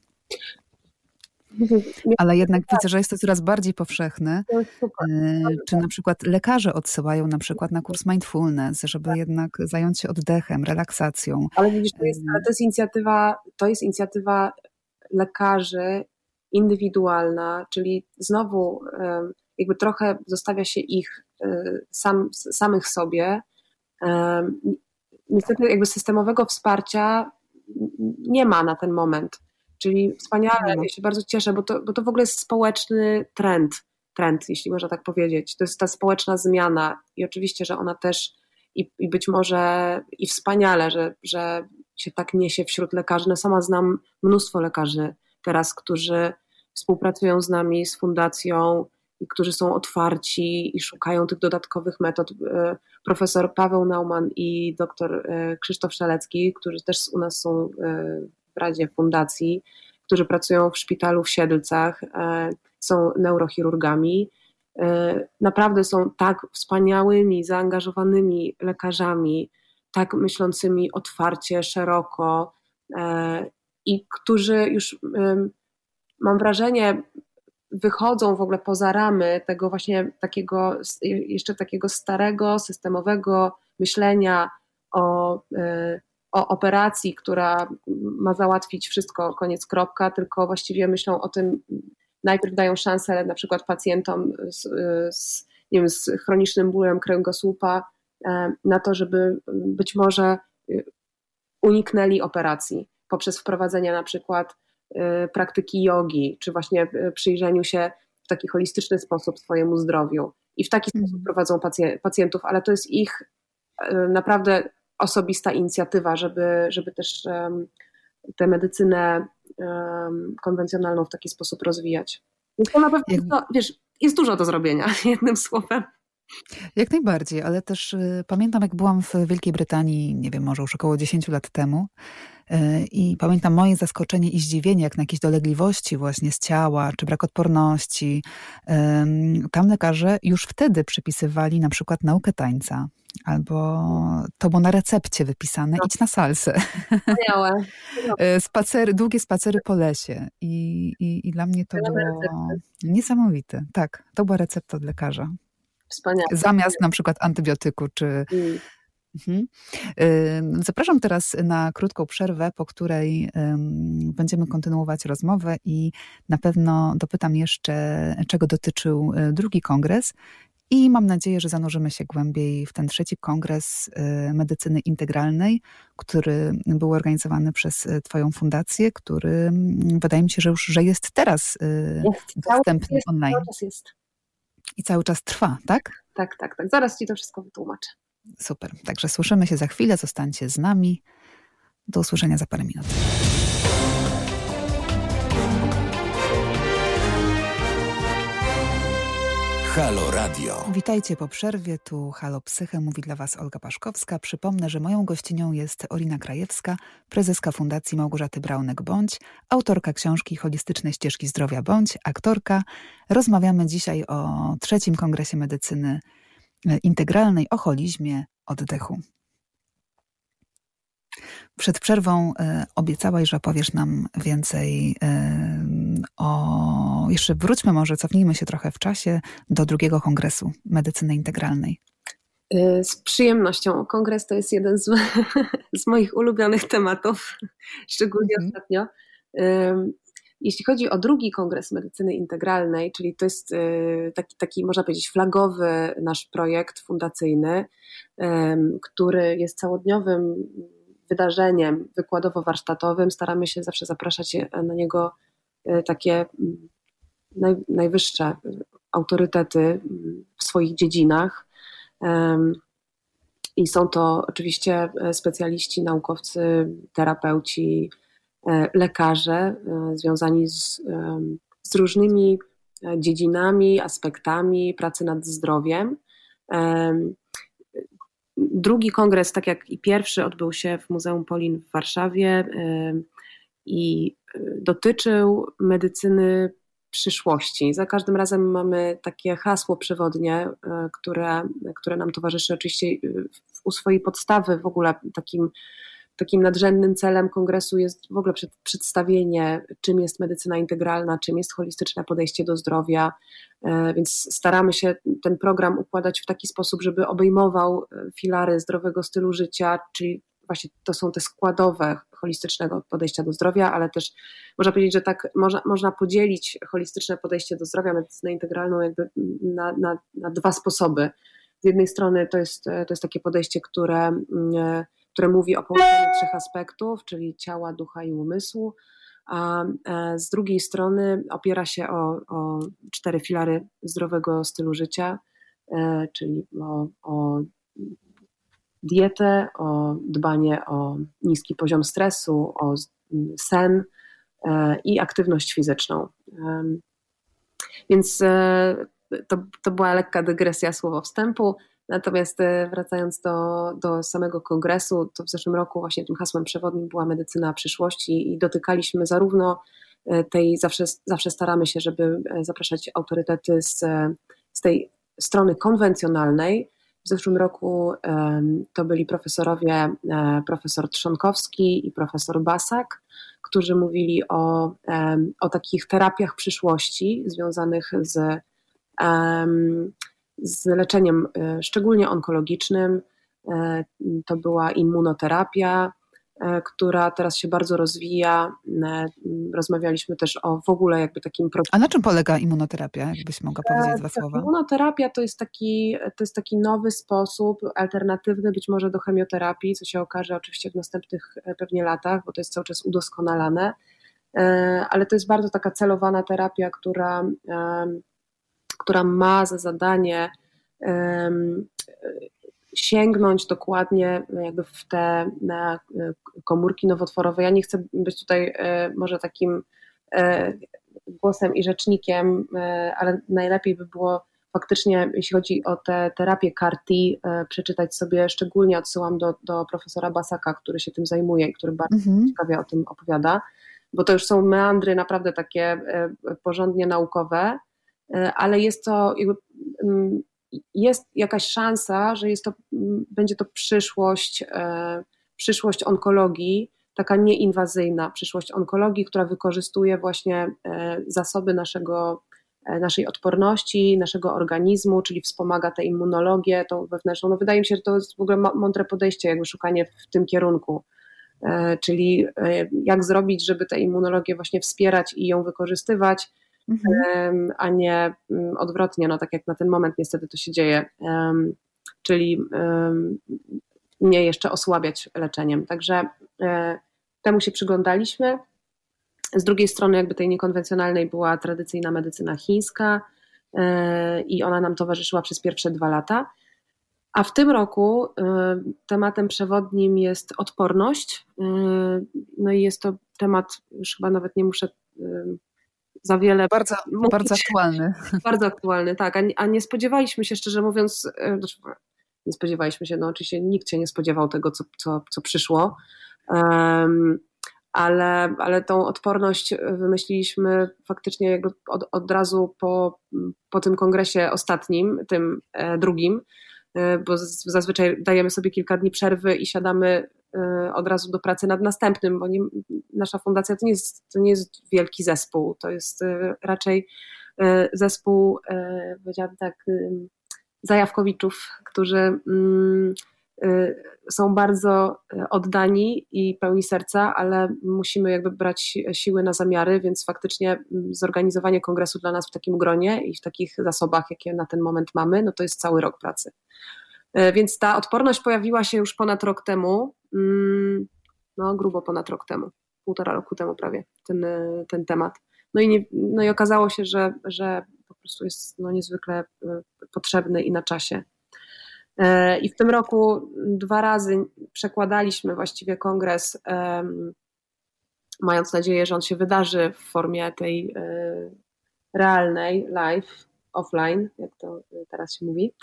(laughs) Ale jednak widzę, że jest to coraz bardziej powszechne. E, czy na przykład lekarze odsyłają na przykład na kurs mindfulness, żeby tak. jednak zająć się oddechem, relaksacją. Ale widzisz, to jest, to jest inicjatywa, to jest inicjatywa lekarzy indywidualna, czyli znowu jakby trochę zostawia się ich sam, samych sobie. Niestety jakby systemowego wsparcia nie ma na ten moment. Czyli wspaniale, ja się bardzo cieszę, bo to, bo to w ogóle jest społeczny trend, trend, jeśli można tak powiedzieć. To jest ta społeczna zmiana i oczywiście, że ona też i, i być może i wspaniale, że, że się tak niesie wśród lekarzy. No sama znam mnóstwo lekarzy teraz, którzy współpracują z nami, z fundacją którzy są otwarci i szukają tych dodatkowych metod. E, profesor Paweł Nauman i dr e, Krzysztof Szalecki, którzy też u nas są e, w Radzie Fundacji, którzy pracują w szpitalu w Siedlcach, są neurochirurgami. Naprawdę są tak wspaniałymi, zaangażowanymi lekarzami, tak myślącymi otwarcie, szeroko i którzy już mam wrażenie, wychodzą w ogóle poza ramy tego właśnie takiego, jeszcze takiego starego, systemowego myślenia o, e, o operacji, która ma załatwić wszystko, koniec kropka, tylko właściwie myślą o tym, najpierw dają szansę na przykład pacjentom z, z, nie wiem, z chronicznym bólem kręgosłupa e, na to, żeby być może e, uniknęli operacji poprzez wprowadzenie na przykład Y, praktyki jogi, czy właśnie y, przyjrzeniu się w taki holistyczny sposób swojemu zdrowiu. I w taki sposób mhm. prowadzą pacjentów, ale to jest ich y, naprawdę osobista inicjatywa, żeby, żeby też tę medycynę konwencjonalną w taki sposób rozwijać. Więc to na pewno, to, wiesz, jest dużo do zrobienia, (laughs) jednym słowem. Jak najbardziej, ale też y, pamiętam, jak byłam w Wielkiej Brytanii, nie wiem, może już około 10 lat temu, y, i pamiętam moje zaskoczenie i zdziwienie, jak na jakieś dolegliwości właśnie z ciała, czy brak odporności. Tam lekarze już wtedy przypisywali na przykład naukę tańca. Albo to było na recepcie wypisane, no. idź na salsę. Wspaniałe. (laughs) Y, spacery, długie spacery po lesie. I, i, I dla mnie to było niesamowite. Tak, to była recepta od lekarza. Wspaniale. Zamiast na przykład antybiotyku czy. Mm. Mhm. Zapraszam teraz na krótką przerwę, po której będziemy kontynuować rozmowę i na pewno dopytam jeszcze, czego dotyczył y, drugi kongres. I mam nadzieję, że zanurzymy się głębiej w ten trzeci kongres y, medycyny integralnej, który był organizowany przez y, Twoją fundację, który mm, wydaje mi się, że już że jest teraz jest, dostępny jest, online. Jest. I cały czas trwa, tak? Tak, tak, tak. Zaraz Ci to wszystko wytłumaczę. Super. Także słyszymy się za chwilę. Zostańcie z nami. Do usłyszenia za parę minut. Halo Radio. Witajcie po przerwie. Tu Halo Psyche. Mówi dla Was Olga Paszkowska. Przypomnę, że moją gościnią jest Orina Krajewska, prezeska Fundacji Małgorzaty Braunek-Bądź, autorka książki Holistyczne ścieżki zdrowia Bądź, aktorka. Rozmawiamy dzisiaj o trzecim Kongresie Medycyny Integralnej, o holizmie oddechu. Przed przerwą e, obiecałaś, że opowiesz nam więcej e, o. Jeszcze wróćmy, może cofnijmy się trochę w czasie do drugiego kongresu medycyny integralnej. E, z przyjemnością. Kongres to jest jeden z, (laughs) z moich ulubionych tematów, (laughs) szczególnie mhm. ostatnio. Jeśli chodzi o drugi kongres medycyny integralnej, czyli to jest taki, taki można powiedzieć, flagowy nasz projekt fundacyjny, który jest całodniowym wydarzeniem wykładowo-warsztatowym. Staramy się zawsze zapraszać na niego takie mm, naj, najwyższe autorytety mm, w swoich dziedzinach. I są to oczywiście e, specjaliści, naukowcy, terapeuci, e, lekarze związani z, z różnymi dziedzinami, aspektami pracy nad zdrowiem. Drugi kongres, tak jak i pierwszy, odbył się w Muzeum Polin w Warszawie i y, dotyczył medycyny przyszłości. Za każdym razem mamy takie hasło przewodnie, y, które, które nam towarzyszy oczywiście y, u swojej podstawy w ogóle takim takim nadrzędnym celem kongresu jest w ogóle przedstawienie, czym jest medycyna integralna, czym jest holistyczne podejście do zdrowia. Więc staramy się ten program układać w taki sposób, żeby obejmował filary zdrowego stylu życia, czyli właśnie to są te składowe holistycznego podejścia do zdrowia, ale też można powiedzieć, że tak można, można podzielić holistyczne podejście do zdrowia, medycynę integralną jakby na, na, na dwa sposoby. Z jednej strony to jest, to jest takie podejście, które, mm, które mówi o połączeniu trzech aspektów, czyli ciała, ducha i umysłu, a e, z drugiej strony opiera się o, o cztery filary zdrowego stylu życia, e, czyli o, o dietę, o dbanie o niski poziom stresu, o sen e, i aktywność fizyczną. Więc to, to była lekka dygresja słowo wstępu. Natomiast e, wracając do, do samego kongresu, to w zeszłym roku właśnie tym hasłem przewodnim była medycyna przyszłości i dotykaliśmy zarówno e, tej, zawsze, zawsze staramy się, żeby e, zapraszać autorytety z, z tej strony konwencjonalnej. W zeszłym roku to byli profesorowie, profesor Trzonkowski i profesor Basak, którzy mówili o, o takich terapiach przyszłości związanych z z leczeniem e, szczególnie onkologicznym. E, to była immunoterapia, e, która teraz się bardzo rozwija. Rozmawialiśmy też o w ogóle jakby takim... A na czym polega immunoterapia, jakbyś mogła powiedzieć dwa słowa? Immunoterapia to jest, taki, to jest taki nowy sposób, alternatywny być może do chemioterapii, co się okaże oczywiście w następnych pewnie latach, bo to jest cały czas udoskonalane, ale to jest bardzo taka celowana terapia, która która ma za zadanie sięgnąć dokładnie jakby w te komórki nowotworowe. Ja nie chcę być tutaj e, może takim e, głosem i rzecznikiem, e, ale najlepiej by było faktycznie, jeśli chodzi o te terapie CAR-T, przeczytać sobie, szczególnie odsyłam do, do profesora Basaka, który się tym zajmuje i który bardzo mhm. ciekawie o tym opowiada, bo to już są meandry naprawdę takie porządnie naukowe, E, ale jest to jakby, mm, jest jakaś szansa, że jest to, mm, będzie to przyszłość, e, przyszłość onkologii, taka nieinwazyjna przyszłość onkologii, która wykorzystuje właśnie e, zasoby naszego, naszej odporności, naszego organizmu, czyli wspomaga tę immunologię, tą wewnętrzną. No wydaje mi się, że to jest w ogóle mądre podejście, jakby szukanie w tym kierunku. Czyli jak zrobić, żeby tę immunologię właśnie wspierać i ją wykorzystywać, mhm. a nie mm, odwrotnie, no tak jak na ten moment niestety to się dzieje, czyli nie jeszcze osłabiać leczeniem. Także e, temu się przyglądaliśmy. Z drugiej strony, jakby tej niekonwencjonalnej była tradycyjna medycyna chińska e, i ona nam towarzyszyła przez pierwsze dwa lata. A w tym roku e, tematem przewodnim jest odporność. No i jest to temat, już chyba nawet nie muszę za wiele. Bardzo, bardzo aktualny. Bardzo aktualny, tak. A, a nie spodziewaliśmy się, szczerze mówiąc, e, znaczy, nie spodziewaliśmy się, no oczywiście nikt się nie spodziewał tego, co, co, co przyszło. Um, ale, ale tą odporność wymyśliliśmy faktycznie jakby od, od razu po, po tym kongresie ostatnim, tym e, drugim, e, bo zazwyczaj dajemy sobie kilka dni przerwy i siadamy od razu do pracy nad następnym, bo nie, nasza fundacja to nie, jest, to nie jest wielki zespół, to jest y, raczej y, zespół, powiedziałabym tak, zajawkowiczów, którzy mm, są bardzo oddani i pełni serca, ale musimy jakby brać siły na zamiary, więc faktycznie mm, zorganizowanie kongresu dla nas w takim gronie i w takich zasobach, jakie na ten moment mamy, no to jest cały rok pracy. E, więc ta odporność pojawiła się już ponad rok temu, mm, no grubo ponad rok temu, półtora roku temu prawie, ten, e, ten temat. No i, nie, no i okazało się, że, że po prostu jest no niezwykle e, potrzebny i na czasie. I w tym roku dwa razy przekładaliśmy właściwie kongres, mając nadzieję, że on się wydarzy w formie tej realnej, live, offline, jak to teraz się mówi.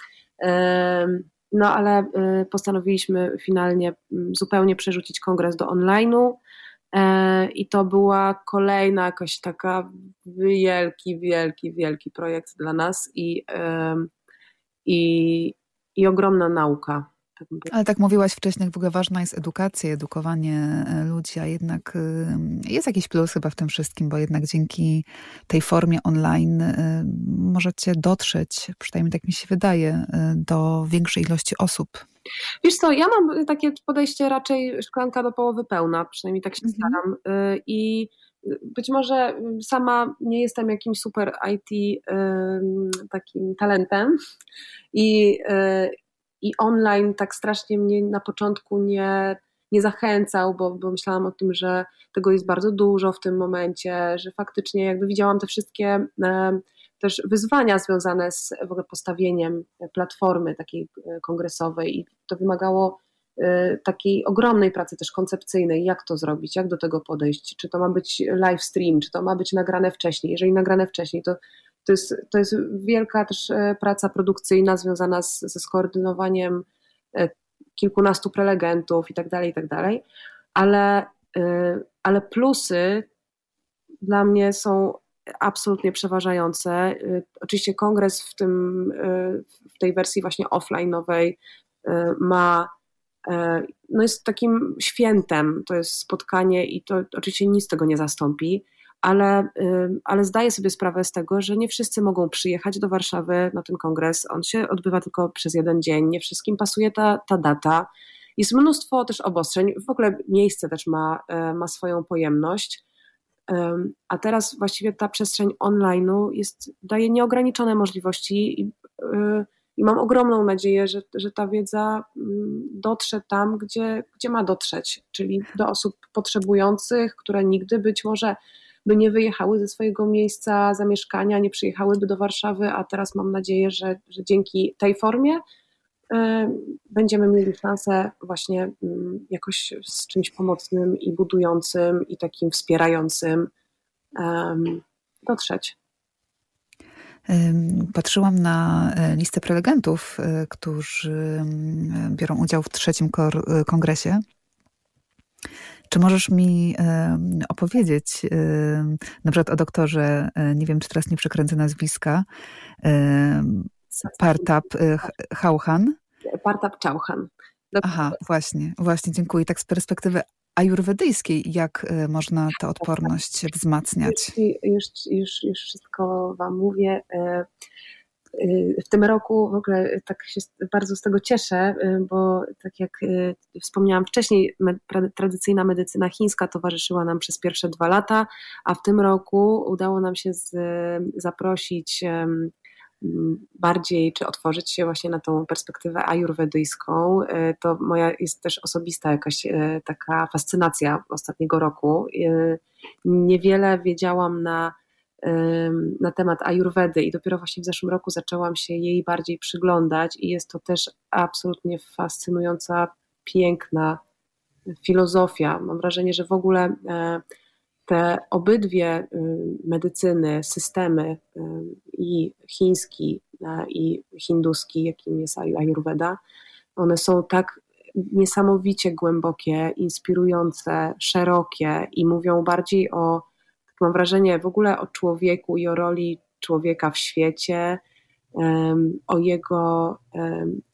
No ale y, postanowiliśmy finalnie mm, zupełnie przerzucić kongres do online'u. E, I to była kolejna jakaś taka wielki, wielki, wielki projekt dla nas i, i, i ogromna nauka. Ale tak mówiłaś wcześniej, w ogóle ważna jest edukacja, edukowanie e, ludzi, a jednak jest jakiś plus chyba w tym wszystkim, bo jednak dzięki tej formie online możecie dotrzeć, przynajmniej tak mi się wydaje, do większej ilości osób. Wiesz co, ja mam takie podejście raczej szklanka do połowy pełna, przynajmniej tak się mhm. staram. I być może sama nie jestem jakimś super IT takim talentem i, y, i online tak strasznie mnie na początku nie, nie zachęcał, bo, bo myślałam o tym, że tego jest bardzo dużo w tym momencie, że faktycznie jakby widziałam te wszystkie też wyzwania związane z w ogóle postawieniem platformy takiej e, kongresowej i to wymagało Y, takiej ogromnej pracy też koncepcyjnej, jak to zrobić, jak do tego podejść, czy to ma być live stream, czy to ma być nagrane wcześniej. Jeżeli nagrane wcześniej, to, to, jest, to jest wielka też e, praca produkcyjna związana z, ze skoordynowaniem e, kilkunastu prelegentów i tak dalej, i tak dalej, ale, e, ale plusy dla mnie są absolutnie przeważające. Oczywiście kongres w, tym, w tej wersji właśnie offline'owej ma no jest takim świętem, to jest spotkanie i to oczywiście nic tego nie zastąpi, ale, ale zdaję sobie sprawę z tego, że nie wszyscy mogą przyjechać do Warszawy na ten kongres. On się odbywa tylko przez jeden dzień, nie wszystkim pasuje ta, ta data. Jest mnóstwo też obostrzeń, w ogóle miejsce też ma, e, ma swoją pojemność. A teraz właściwie ta przestrzeń online'u jest, daje nieograniczone możliwości i e, i mam ogromną nadzieję, że, że ta wiedza mm, dotrze tam, gdzie, gdzie ma dotrzeć, czyli do osób potrzebujących, które nigdy być może by nie wyjechały ze swojego miejsca zamieszkania, nie przyjechałyby do Warszawy, a teraz mam nadzieję, że, że dzięki tej formie y, będziemy mieli szansę właśnie y, jakoś z czymś pomocnym i budującym i takim wspierającym dotrzeć. Patrzyłam na e, listę prelegentów, e, którzy biorą udział w trzecim e, kongresie. Czy możesz mi opowiedzieć na przykład o doktorze, nie wiem, czy teraz nie przekręcę nazwiska, Partap Chauhan? Partap Chauhan. Aha, właśnie, właśnie, dziękuję. Tak z perspektywy ajurwedyjskiej, jak y, można tę odporność wzmacniać? Już, już, już wszystko Wam mówię. Y, w tym roku w ogóle tak się bardzo z tego cieszę, y, bo tak jak wspomniałam wcześniej, tradycyjna medycyna chińska towarzyszyła nam przez pierwsze dwa lata, a w tym roku udało nam się z, zaprosić bardziej, czy otworzyć się właśnie na tą perspektywę ajurwedyjską, e, to moja jest też osobista jakaś taka fascynacja ostatniego roku. Niewiele wiedziałam na, na temat ajurwedy i dopiero właśnie w zeszłym roku zaczęłam się jej bardziej przyglądać i jest to też absolutnie fascynująca, piękna filozofia. Mam wrażenie, że w ogóle te obydwie y, medycyny, systemy y, i chiński, i hinduski, jakim jest Ayurveda, one są tak niesamowicie głębokie, inspirujące, szerokie i mówią bardziej o, mam wrażenie, w ogóle o człowieku i o roli człowieka w świecie, o jego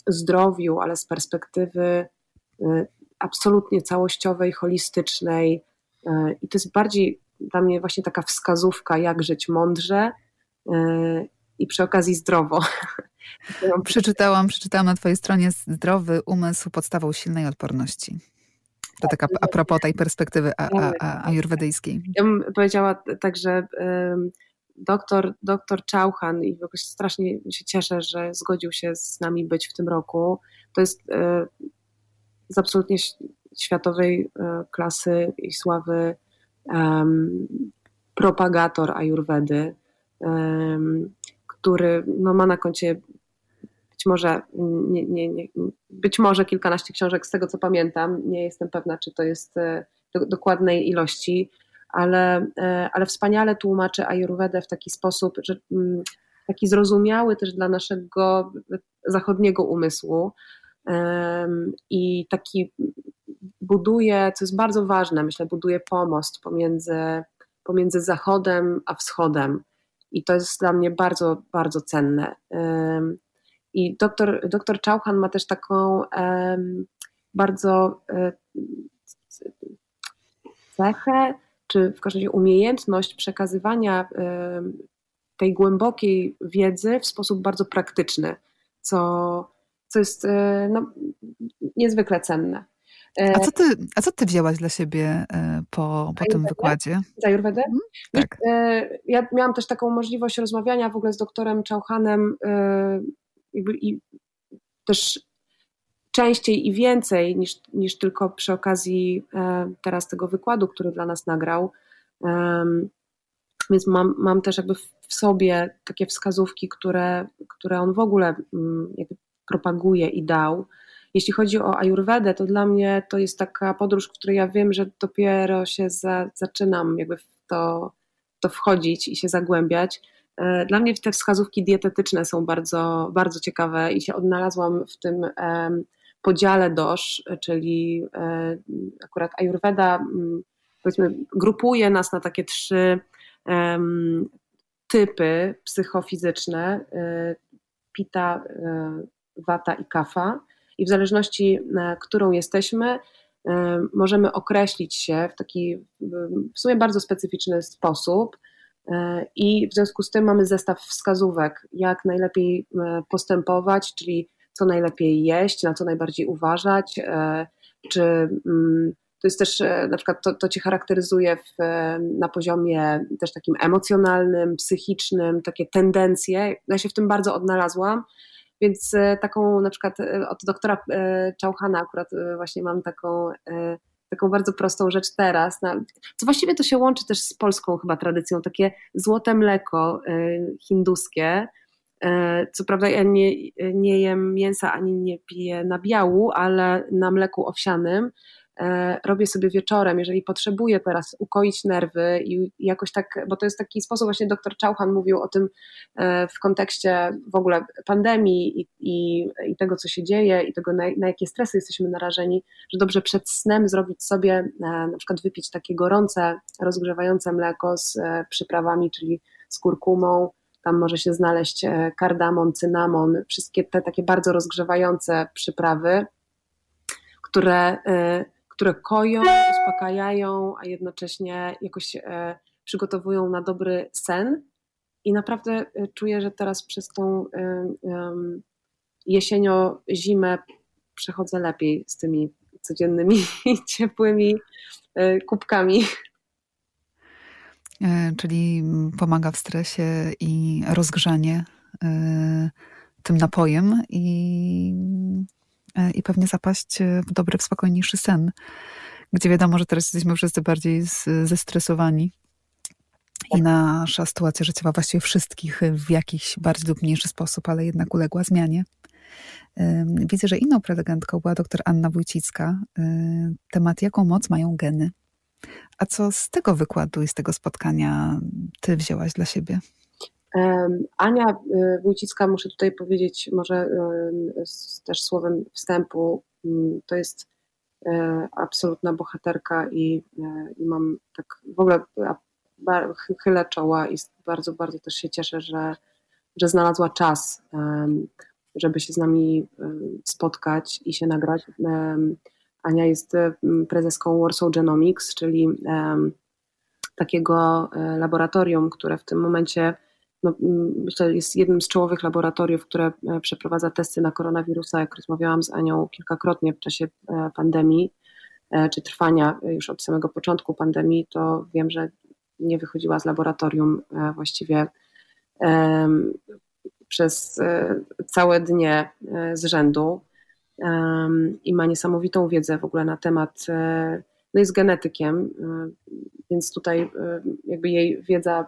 zdrowiu, ale z perspektywy absolutnie całościowej, holistycznej, E, I to jest bardziej dla mnie właśnie taka wskazówka, jak żyć mądrze e, i przy okazji zdrowo. Przeczytałam, przeczytałam na Twojej stronie zdrowy umysł podstawą silnej odporności. To taka a propos tej perspektywy a, a, a, ajurwedyjskiej. Ja bym powiedziała tak, że doktor, doktor Chauhan i jakoś strasznie się cieszę, że zgodził się z nami być w tym roku. To jest, e, jest absolutnie światowej e, klasy i sławy um, propagator ajurwedy, um, który no, ma na koncie może, nie, nie, nie, być może kilkanaście książek z tego co pamiętam, nie jestem pewna czy to jest e, do, dokładnej ilości, ale, e, ale wspaniale tłumaczy ajurwedę w taki sposób, że mm, taki zrozumiały też dla naszego zachodniego umysłu i taki buduje, co jest bardzo ważne, myślę, buduje pomost pomiędzy, pomiędzy Zachodem a Wschodem. I to jest dla mnie bardzo, bardzo cenne. I doktor, doktor Chauhan ma też taką bardzo cechę, czy w każdym razie umiejętność przekazywania tej głębokiej wiedzy w sposób bardzo praktyczny, co, co jest no, niezwykle cenne. E, a co, ty, a co ty wzięłaś dla siebie e, po, po tym wykładzie? Z? Mhm, tak. E, ja miałam też taką możliwość rozmawiania w ogóle z doktorem Chauhanem i też częściej i więcej niż, niż tylko przy okazji teraz tego wykładu, który dla nas nagrał. Więc mam, mam też jakby w sobie takie wskazówki, które, które on w ogóle mm, propaguje i dał. Jeśli chodzi o Ayurvedę, to dla mnie to jest taka podróż, w której ja wiem, że dopiero się za, zaczynam jakby w to, to wchodzić i się zagłębiać. E, dla mnie te wskazówki dietetyczne są bardzo, bardzo ciekawe i się odnalazłam w tym podziale dosz, czyli e, akurat Ayurveda powiedzmy grupuje nas na takie trzy typy psychofizyczne e, pita, wata i kafa i w zależności, którą jesteśmy, możemy określić się w taki w sumie bardzo specyficzny sposób. E, I w związku z tym mamy zestaw wskazówek, jak najlepiej e, postępować, czyli co najlepiej jeść, na co najbardziej uważać, czy mm, to jest też na przykład to, to cię charakteryzuje w, na poziomie też takim emocjonalnym, psychicznym, takie tendencje. Ja się w tym bardzo odnalazłam więc e, taką na przykład e, od doktora e, Czauchana akurat właśnie mam taką, taką bardzo prostą rzecz teraz. Co właściwie to się łączy też z polską chyba tradycją, takie złote mleko hinduskie. Co prawda ja nie, nie jem mięsa ani nie piję nabiału, ale na mleku owsianym robię sobie wieczorem, jeżeli potrzebuję teraz ukoić nerwy i jakoś tak, bo to jest taki sposób, właśnie dr Czauchan mówił o tym e, w kontekście w ogóle pandemii i, i, i tego, co się dzieje i tego, na, na, jakie stresy jesteśmy narażeni, że dobrze przed snem zrobić sobie, e, na przykład wypić takie gorące, rozgrzewające mleko z przyprawami, czyli z kurkumą, tam może się znaleźć kardamon, cynamon, wszystkie te takie bardzo rozgrzewające przyprawy, które które koją, uspokajają, a jednocześnie jakoś e, przygotowują na dobry sen. I naprawdę e, czuję, że teraz przez tą e, jesienio-zimę przechodzę lepiej z tymi codziennymi (laughs) ciepłymi kubkami. Czyli pomaga w stresie i rozgrzanie tym napojem i E, i pewnie zapaść e, w dobry, w spokojniejszy sen, gdzie wiadomo, że teraz jesteśmy wszyscy bardziej z, zestresowani i nasza sytuacja życiowa właściwie wszystkich w jakiś bardziej lub mniejszy sposób, ale jednak uległa zmianie. Widzę, że inną prelegentką była dr Anna Wójcicka. E, temat, jaką moc mają geny. A co z tego wykładu i z tego spotkania ty wzięłaś dla siebie? Ania y, Wójcicka, muszę tutaj powiedzieć może też słowem wstępu, mm, to jest e, absolutna bohaterka i, e, i mam tak w ogóle chylę czoła i bardzo, bardzo też się cieszę, że, że znalazła czas, żeby się z nami spotkać i się nagrać. Ania jest prezeską Warsaw Genomics, czyli takiego e, laboratorium, które w tym momencie no, mm, myślę, jest jednym z czołowych laboratoriów, które e, przeprowadza testy na koronawirusa. Jak rozmawiałam z Anią kilkakrotnie w czasie e, pandemii, e, czy trwania już od samego początku pandemii, to wiem, że nie wychodziła z laboratorium właściwie przez całe dnie z rzędu i ma niesamowitą wiedzę w ogóle na temat, no jest genetykiem, więc tutaj jakby jej wiedza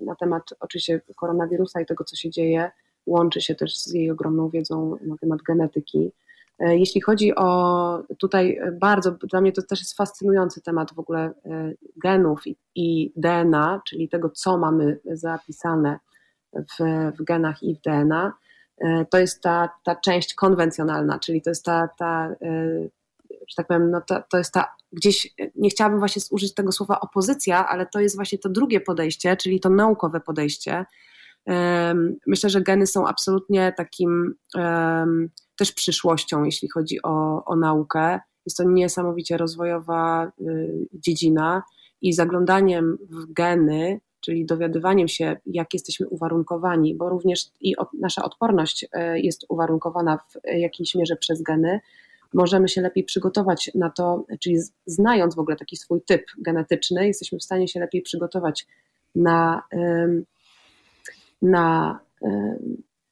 na temat oczywiście koronawirusa i tego, co się dzieje, łączy się też z jej ogromną wiedzą na temat genetyki. E, jeśli chodzi o tutaj bardzo, dla mnie to też jest fascynujący temat w ogóle e, genów i, DNA, czyli tego, co mamy zapisane w, w genach i w DNA. E, to jest ta, ta część konwencjonalna, czyli to jest ta, ta że tak powiem, no to, to jest ta gdzieś, nie chciałabym właśnie użyć tego słowa opozycja, ale to jest właśnie to drugie podejście, czyli to naukowe podejście, Myślę, że geny są absolutnie takim też przyszłością, jeśli chodzi o, o naukę. Jest to niesamowicie rozwojowa y, dziedzina i zaglądaniem w geny, czyli dowiadywaniem się, jak jesteśmy uwarunkowani, bo również i nasza odporność y, jest uwarunkowana w jakiejś mierze przez geny, możemy się lepiej przygotować na to, czyli znając w ogóle taki swój typ genetyczny, jesteśmy w stanie się lepiej przygotować na, na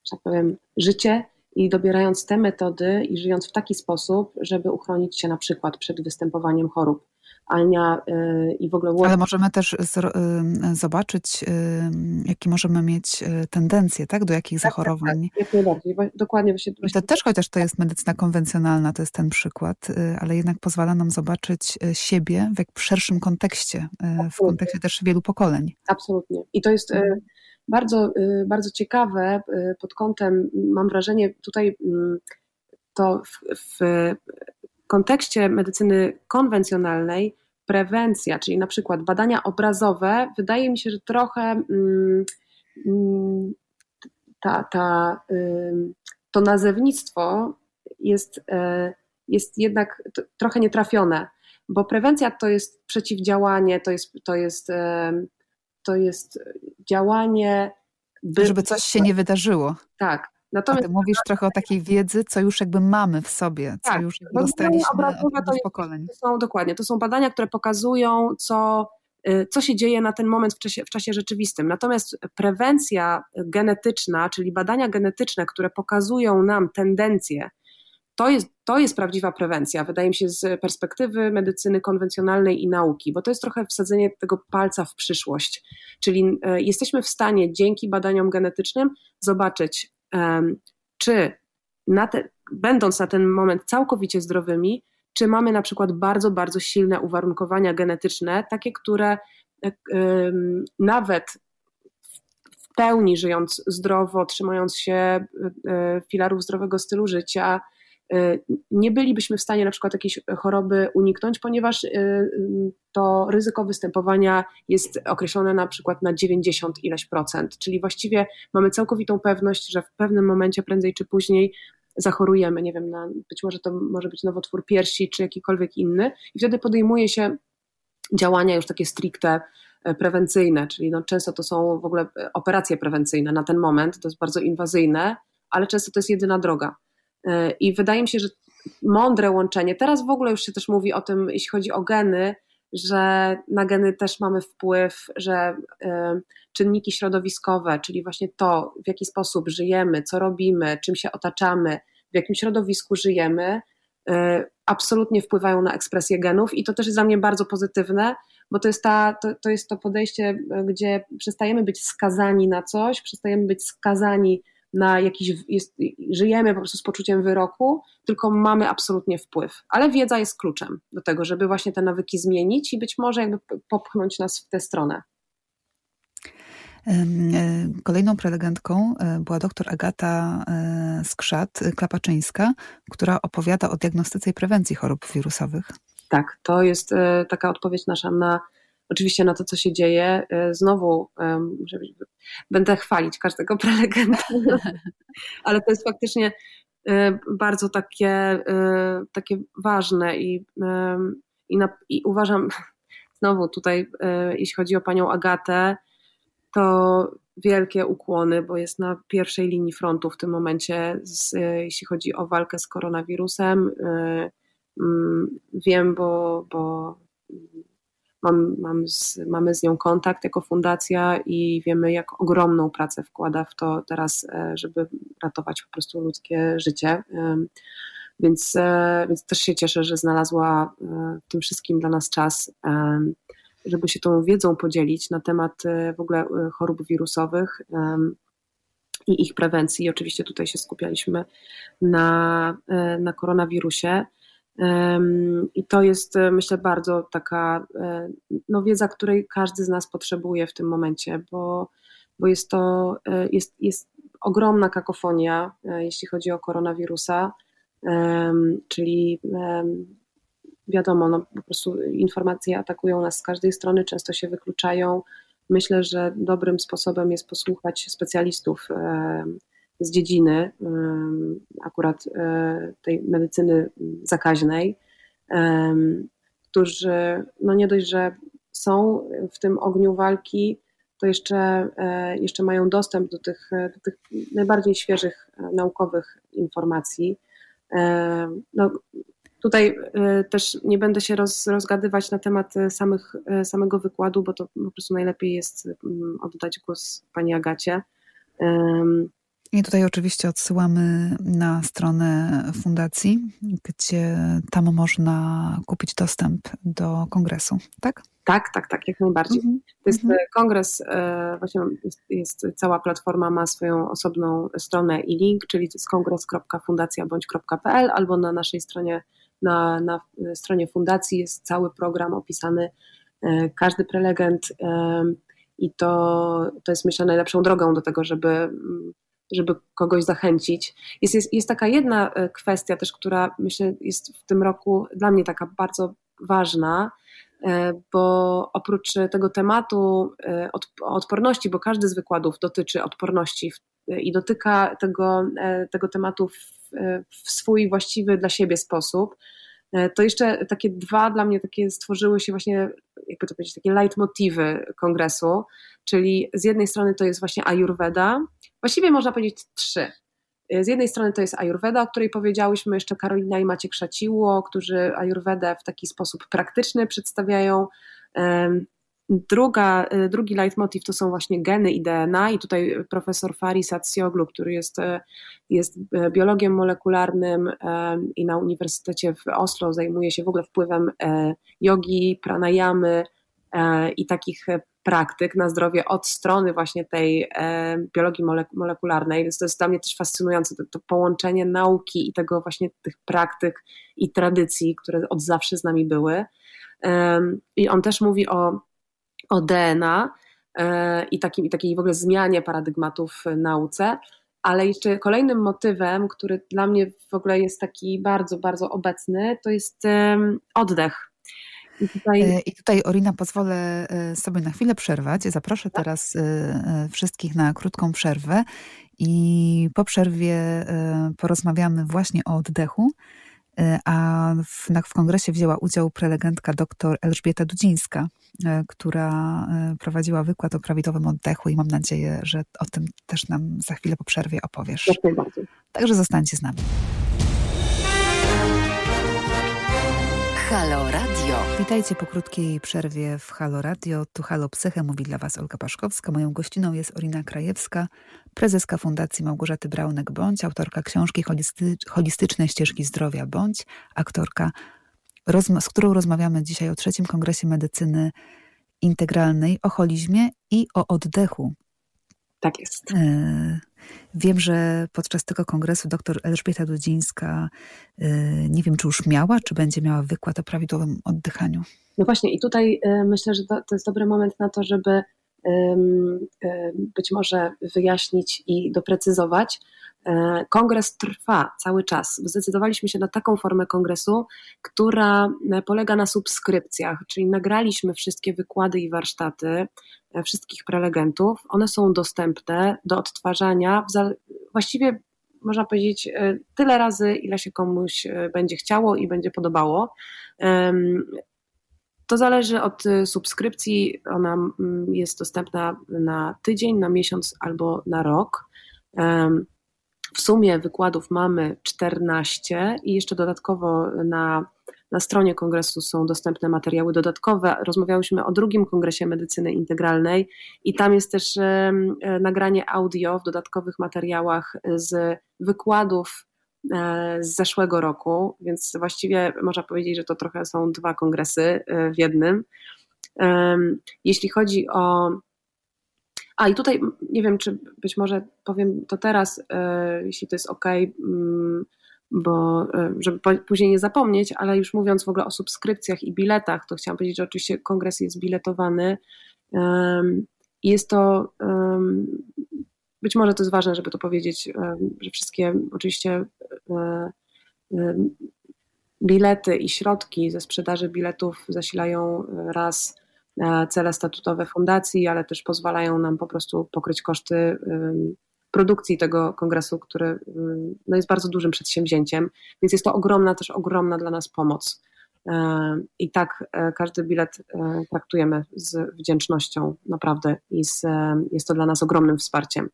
że tak powiem, życie i dobierając te metody i żyjąc w taki sposób, żeby uchronić się na przykład przed występowaniem chorób. Ania y, i w ogóle... Ale możemy też y, zobaczyć, y, jakie możemy mieć tendencje, tak? Do jakich tak, zachorowań. Tak, tak, jak najbardziej. Dokładnie. Właśnie, właśnie... To też, chociaż to jest medycyna konwencjonalna, to jest ten przykład, ale jednak pozwala nam zobaczyć siebie w szerszym kontekście, Absolutnie. w kontekście też wielu pokoleń. Absolutnie. I to jest... Mhm bardzo, bardzo ciekawe pod kątem, mam wrażenie, tutaj mm, to w, w kontekście medycyny konwencjonalnej prewencja, czyli na przykład badania obrazowe, wydaje mi się, że trochę mm, mm, ta, ta, to nazewnictwo jest, e, jest jednak trochę nietrafione, bo prewencja to jest przeciwdziałanie, to jest, to jest to jest działanie. By... Żeby coś się nie wydarzyło. Tak. Natomiast A ty mówisz trochę o takiej wiedzy, co już jakby mamy w sobie, co tak, już dostaliśmy od pokoleń. To są, dokładnie, to są badania, które pokazują, co, y, co się dzieje na ten moment w czasie, w czasie rzeczywistym. Natomiast prewencja genetyczna, czyli badania genetyczne, które pokazują nam tendencje, to jest, to jest prawdziwa prewencja, wydaje mi się, z perspektywy medycyny konwencjonalnej i nauki, bo to jest trochę wsadzenie tego palca w przyszłość. Czyli e, jesteśmy w stanie dzięki badaniom genetycznym zobaczyć, czy na te, będąc na ten moment całkowicie zdrowymi, czy mamy na przykład bardzo, bardzo silne uwarunkowania genetyczne, takie, które e, nawet w pełni żyjąc zdrowo, trzymając się e, filarów zdrowego stylu życia, nie bylibyśmy w stanie na przykład jakiejś choroby uniknąć, ponieważ y, y, to ryzyko występowania jest określone na przykład na 90 ileś procent, czyli właściwie mamy całkowitą pewność, że w pewnym momencie prędzej czy później zachorujemy, nie wiem, na, być może to może być nowotwór piersi czy jakikolwiek inny. I wtedy podejmuje się działania już takie stricte e, prewencyjne, czyli no często to są w ogóle e, operacje prewencyjne na ten moment, to jest bardzo inwazyjne, ale często to jest jedyna droga. E, I wydaje mi się, że mądre łączenie. Teraz w ogóle już się też mówi o tym, jeśli chodzi o geny, że na geny też mamy wpływ, że y, czynniki środowiskowe, czyli właśnie to, w jaki sposób żyjemy, co robimy, czym się otaczamy, w jakim środowisku żyjemy, y, absolutnie wpływają na ekspresję genów i to też jest dla mnie bardzo pozytywne, bo to jest, ta, to, to jest to podejście, gdzie przestajemy być skazani na coś, przestajemy być skazani na jakiś, jest, żyjemy po prostu z poczuciem wyroku, tylko mamy absolutnie wpływ. Ale wiedza jest kluczem do tego, żeby właśnie te nawyki zmienić i być może jakby popchnąć nas w tę stronę. E, kolejną prelegentką e, była dr Agata e, Skrzat-Klapaczyńska, która opowiada o diagnostyce i prewencji chorób wirusowych. Tak, to jest taka odpowiedź nasza na oczywiście na to, co się dzieje. E, znowu będę chwalić każdego prelegenta, (laughs) ale to jest faktycznie e, bardzo takie, e, takie ważne i, i, na, i uważam, (laughs) znowu tutaj, jeśli chodzi o panią Agatę, to wielkie ukłony, bo jest na pierwszej linii frontu w tym momencie, z, jeśli chodzi o walkę z koronawirusem. Wiem, bo, bo Mam, mam z, mamy z nią kontakt jako fundacja i wiemy, jak ogromną pracę wkłada w to teraz, e, żeby ratować po prostu ludzkie życie. Więc, e, więc też się cieszę, że znalazła e, w tym wszystkim dla nas czas, żeby się tą wiedzą podzielić na temat w ogóle chorób wirusowych i ich prewencji. Oczywiście tutaj się skupialiśmy na, na koronawirusie. I to jest, e, myślę, bardzo taka e, no, wiedza, której każdy z nas potrzebuje w tym momencie, bo, bo jest to e, jest, jest ogromna kakofonia, jeśli chodzi o koronawirusa, czyli wiadomo, no, po prostu informacje atakują nas z każdej strony, często się wykluczają. myślę, że dobrym sposobem jest posłuchać specjalistów z dziedziny, akurat tej medycyny zakaźnej, którzy no nie dość, że są w tym ogniu walki, to jeszcze, jeszcze mają dostęp do tych, do tych najbardziej świeżych naukowych informacji. No, Tutaj e, też nie będę się roz, rozgadywać na temat e, samych, e, samego wykładu, bo to po prostu najlepiej jest mm, oddać głos pani Agacie. I tutaj oczywiście odsyłamy na stronę fundacji, gdzie tam można kupić dostęp do kongresu, tak? Tak, tak, tak, jak najbardziej. Mm -hmm. To jest mm -hmm. kongres, właśnie jest, jest, cała platforma ma swoją osobną stronę i link, czyli to jest kongres.fundacja.bądź.pl albo na naszej stronie na, na stronie fundacji jest cały program opisany, e, każdy prelegent e, i to, to jest myślę najlepszą drogą do tego, żeby, żeby kogoś zachęcić. Jest, jest, jest taka jedna e, kwestia też, która myślę jest w tym roku dla mnie taka bardzo ważna, bo oprócz tego tematu odporności, bo każdy z wykładów dotyczy odporności i dotyka tego, tego tematu w swój właściwy dla siebie sposób, e, to jeszcze takie dwa dla mnie takie stworzyły się właśnie, jakby to powiedzieć, takie leitmotywy kongresu, czyli z jednej strony to jest właśnie Ayurveda, właściwie można powiedzieć trzy. E, z jednej strony to jest Ayurveda, o której powiedziałyśmy jeszcze Karolina i Maciek Szaciło, którzy Ayurvedę w taki sposób praktyczny przedstawiają. Druga, y, drugi leitmotiv to są właśnie geny i DNA i tutaj profesor Faris Atsioglu, który jest, y, jest y, biologiem molekularnym i na Uniwersytecie w Oslo zajmuje się w ogóle wpływem jogi, pranayamy i takich praktyk na zdrowie od strony właśnie tej biologii molekularnej, więc to jest dla mnie też fascynujące, to, to połączenie nauki i tego właśnie tych praktyk i tradycji, które od zawsze z nami były. I on też mówi o o DNA e, i, takim, i takiej w ogóle zmianie paradygmatów w nauce. Ale jeszcze kolejnym motywem, który dla mnie w ogóle jest taki bardzo, bardzo obecny, to jest oddech. I tutaj... E, I tutaj, Orina, pozwolę e, sobie na chwilę przerwać. Zaproszę tak. teraz wszystkich na krótką przerwę i po przerwie porozmawiamy właśnie o oddechu. E, a w, w kongresie wzięła udział prelegentka dr Elżbieta Dudzińska, e, która e, prowadziła wykład o prawidłowym oddechu i mam nadzieję, że o tym też nam za chwilę po przerwie opowiesz. Także zostańcie z nami. Halo Radio. Witajcie po krótkiej przerwie w Halo Radio. Tu Halo Psyche, mówi dla Was Olga Paszkowska. Moją gościną jest Orina Krajewska, prezeska Fundacji Małgorzaty Braunek-Bądź, autorka książki Holisty Holistyczne ścieżki zdrowia Bądź, aktorka, z którą rozmawiamy dzisiaj o trzecim Kongresie Medycyny Integralnej, o holizmie i o oddechu. Tak jest. E, wiem, że podczas tego kongresu dr Elżbieta Dudzińska, e, nie wiem, czy już miała, czy będzie miała wykład o prawidłowym oddychaniu. No właśnie, i tutaj e, myślę, że to, to jest dobry moment na to, żeby być może wyjaśnić i doprecyzować. Kongres trwa cały czas. Zdecydowaliśmy się na taką formę kongresu, która polega na subskrypcjach, czyli nagraliśmy wszystkie wykłady i warsztaty wszystkich prelegentów. One są dostępne do odtwarzania właściwie można powiedzieć tyle razy, ile się komuś będzie chciało i będzie podobało. To zależy od subskrypcji. Ona jest dostępna na tydzień, na miesiąc albo na rok. W sumie wykładów mamy 14 i jeszcze dodatkowo na, na stronie kongresu są dostępne materiały dodatkowe. Rozmawiałyśmy o drugim kongresie medycyny integralnej i tam jest też e, nagranie audio w dodatkowych materiałach z wykładów E, z zeszłego roku, więc właściwie można powiedzieć, że to trochę są dwa kongresy e, w jednym. Jeśli chodzi o. A i tutaj nie wiem, czy być może powiem to teraz, jeśli to jest ok, bo żeby później nie zapomnieć, ale już mówiąc w ogóle o subskrypcjach i biletach, to chciałam powiedzieć, że oczywiście kongres jest biletowany. Jest to być może to jest ważne, żeby to powiedzieć, że wszystkie oczywiście e, e, bilety i środki ze sprzedaży biletów zasilają raz cele statutowe fundacji, ale też pozwalają nam po prostu pokryć koszty produkcji tego kongresu, który no, jest bardzo dużym przedsięwzięciem, więc jest to ogromna, też ogromna dla nas pomoc. I tak każdy bilet traktujemy z wdzięcznością, naprawdę, i z, jest to dla nas ogromnym wsparciem.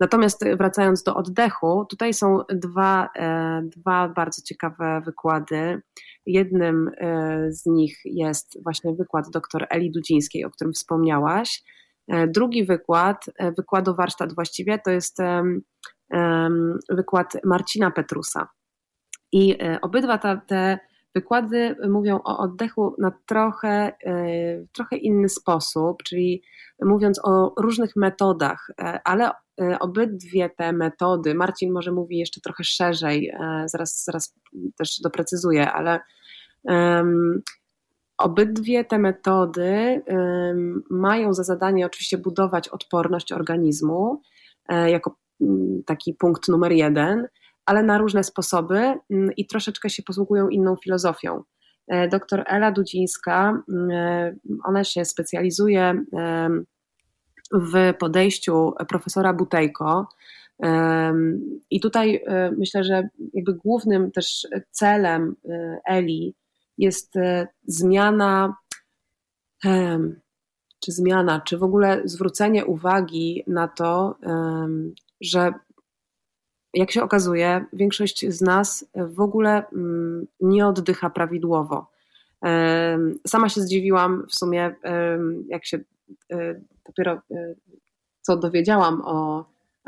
Natomiast wracając do oddechu, tutaj są dwa, e, dwa bardzo ciekawe wykłady. Jednym e, z nich jest właśnie wykład dr Eli Dudzińskiej, o którym wspomniałaś. E, drugi wykład, wykładu warsztat właściwie, to jest wykład Marcina Petrusa. I obydwa te, te wykłady mówią o oddechu na trochę, trochę inny sposób, czyli mówiąc o różnych metodach, ale E, obydwie te metody, Marcin może mówi jeszcze trochę szerzej, e, zaraz, zaraz też doprecyzuję, ale obydwie te metody mają za zadanie oczywiście budować odporność organizmu um, jako taki punkt numer jeden, ale na różne sposoby i troszeczkę się posługują inną filozofią. Doktor Ela Dudzińska, ona się specjalizuje w podejściu profesora Butejko. I tutaj e, myślę, że jakby głównym też celem e, Eli jest e, zmiana, czy zmiana, czy w ogóle zwrócenie uwagi na to, że jak się okazuje, większość z nas w ogóle mm, nie oddycha prawidłowo. Sama się zdziwiłam w sumie, jak się dopiero e, co dowiedziałam o,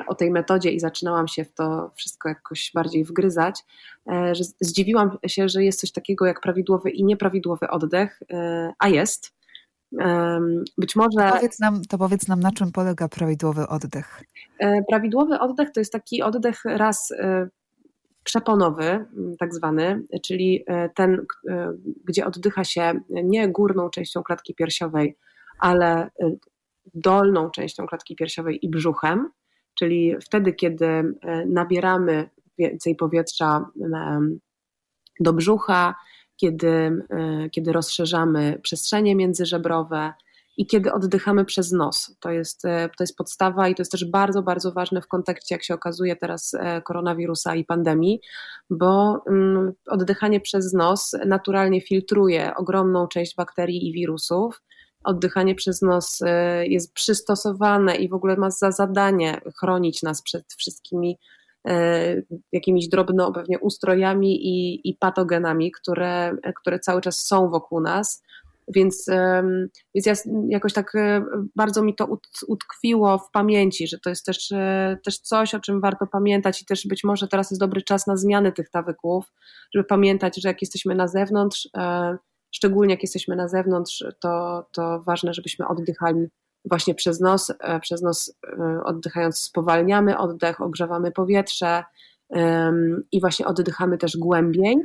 o tej metodzie i zaczynałam się w to wszystko jakoś bardziej wgryzać, e, że zdziwiłam się, że jest coś takiego jak prawidłowy i nieprawidłowy oddech, e, a jest. Być może. Powiedz nam, to powiedz nam, na czym polega prawidłowy oddech? Prawidłowy oddech to jest taki oddech raz przeponowy, tak zwany, czyli ten, gdzie oddycha się nie górną częścią klatki piersiowej, ale dolną częścią klatki piersiowej i brzuchem, czyli wtedy, kiedy e, nabieramy więcej powietrza do brzucha, kiedy, e, kiedy rozszerzamy przestrzenie międzyżebrowe i kiedy oddychamy przez nos. To jest, e, to jest podstawa i to jest też bardzo, bardzo ważne w kontekście, jak się okazuje teraz, koronawirusa i pandemii, bo mm, oddychanie przez nos naturalnie filtruje ogromną część bakterii i wirusów oddychanie przez nos y, jest przystosowane i w ogóle ma za zadanie chronić nas przed wszystkimi y, jakimiś drobno pewnie ustrojami i, i patogenami, które, które cały czas są wokół nas. Więc, więc ja jakoś tak y, bardzo mi to utkwiło w pamięci, że to jest też, też coś, o czym warto pamiętać i też być może teraz jest dobry czas na zmiany tych nawyków, żeby pamiętać, że jak jesteśmy na zewnątrz, szczególnie jak jesteśmy na zewnątrz, to, to ważne, żebyśmy oddychali właśnie przez nos. E, przez nos e, oddychając spowalniamy oddech, ogrzewamy powietrze i właśnie oddychamy też głębiej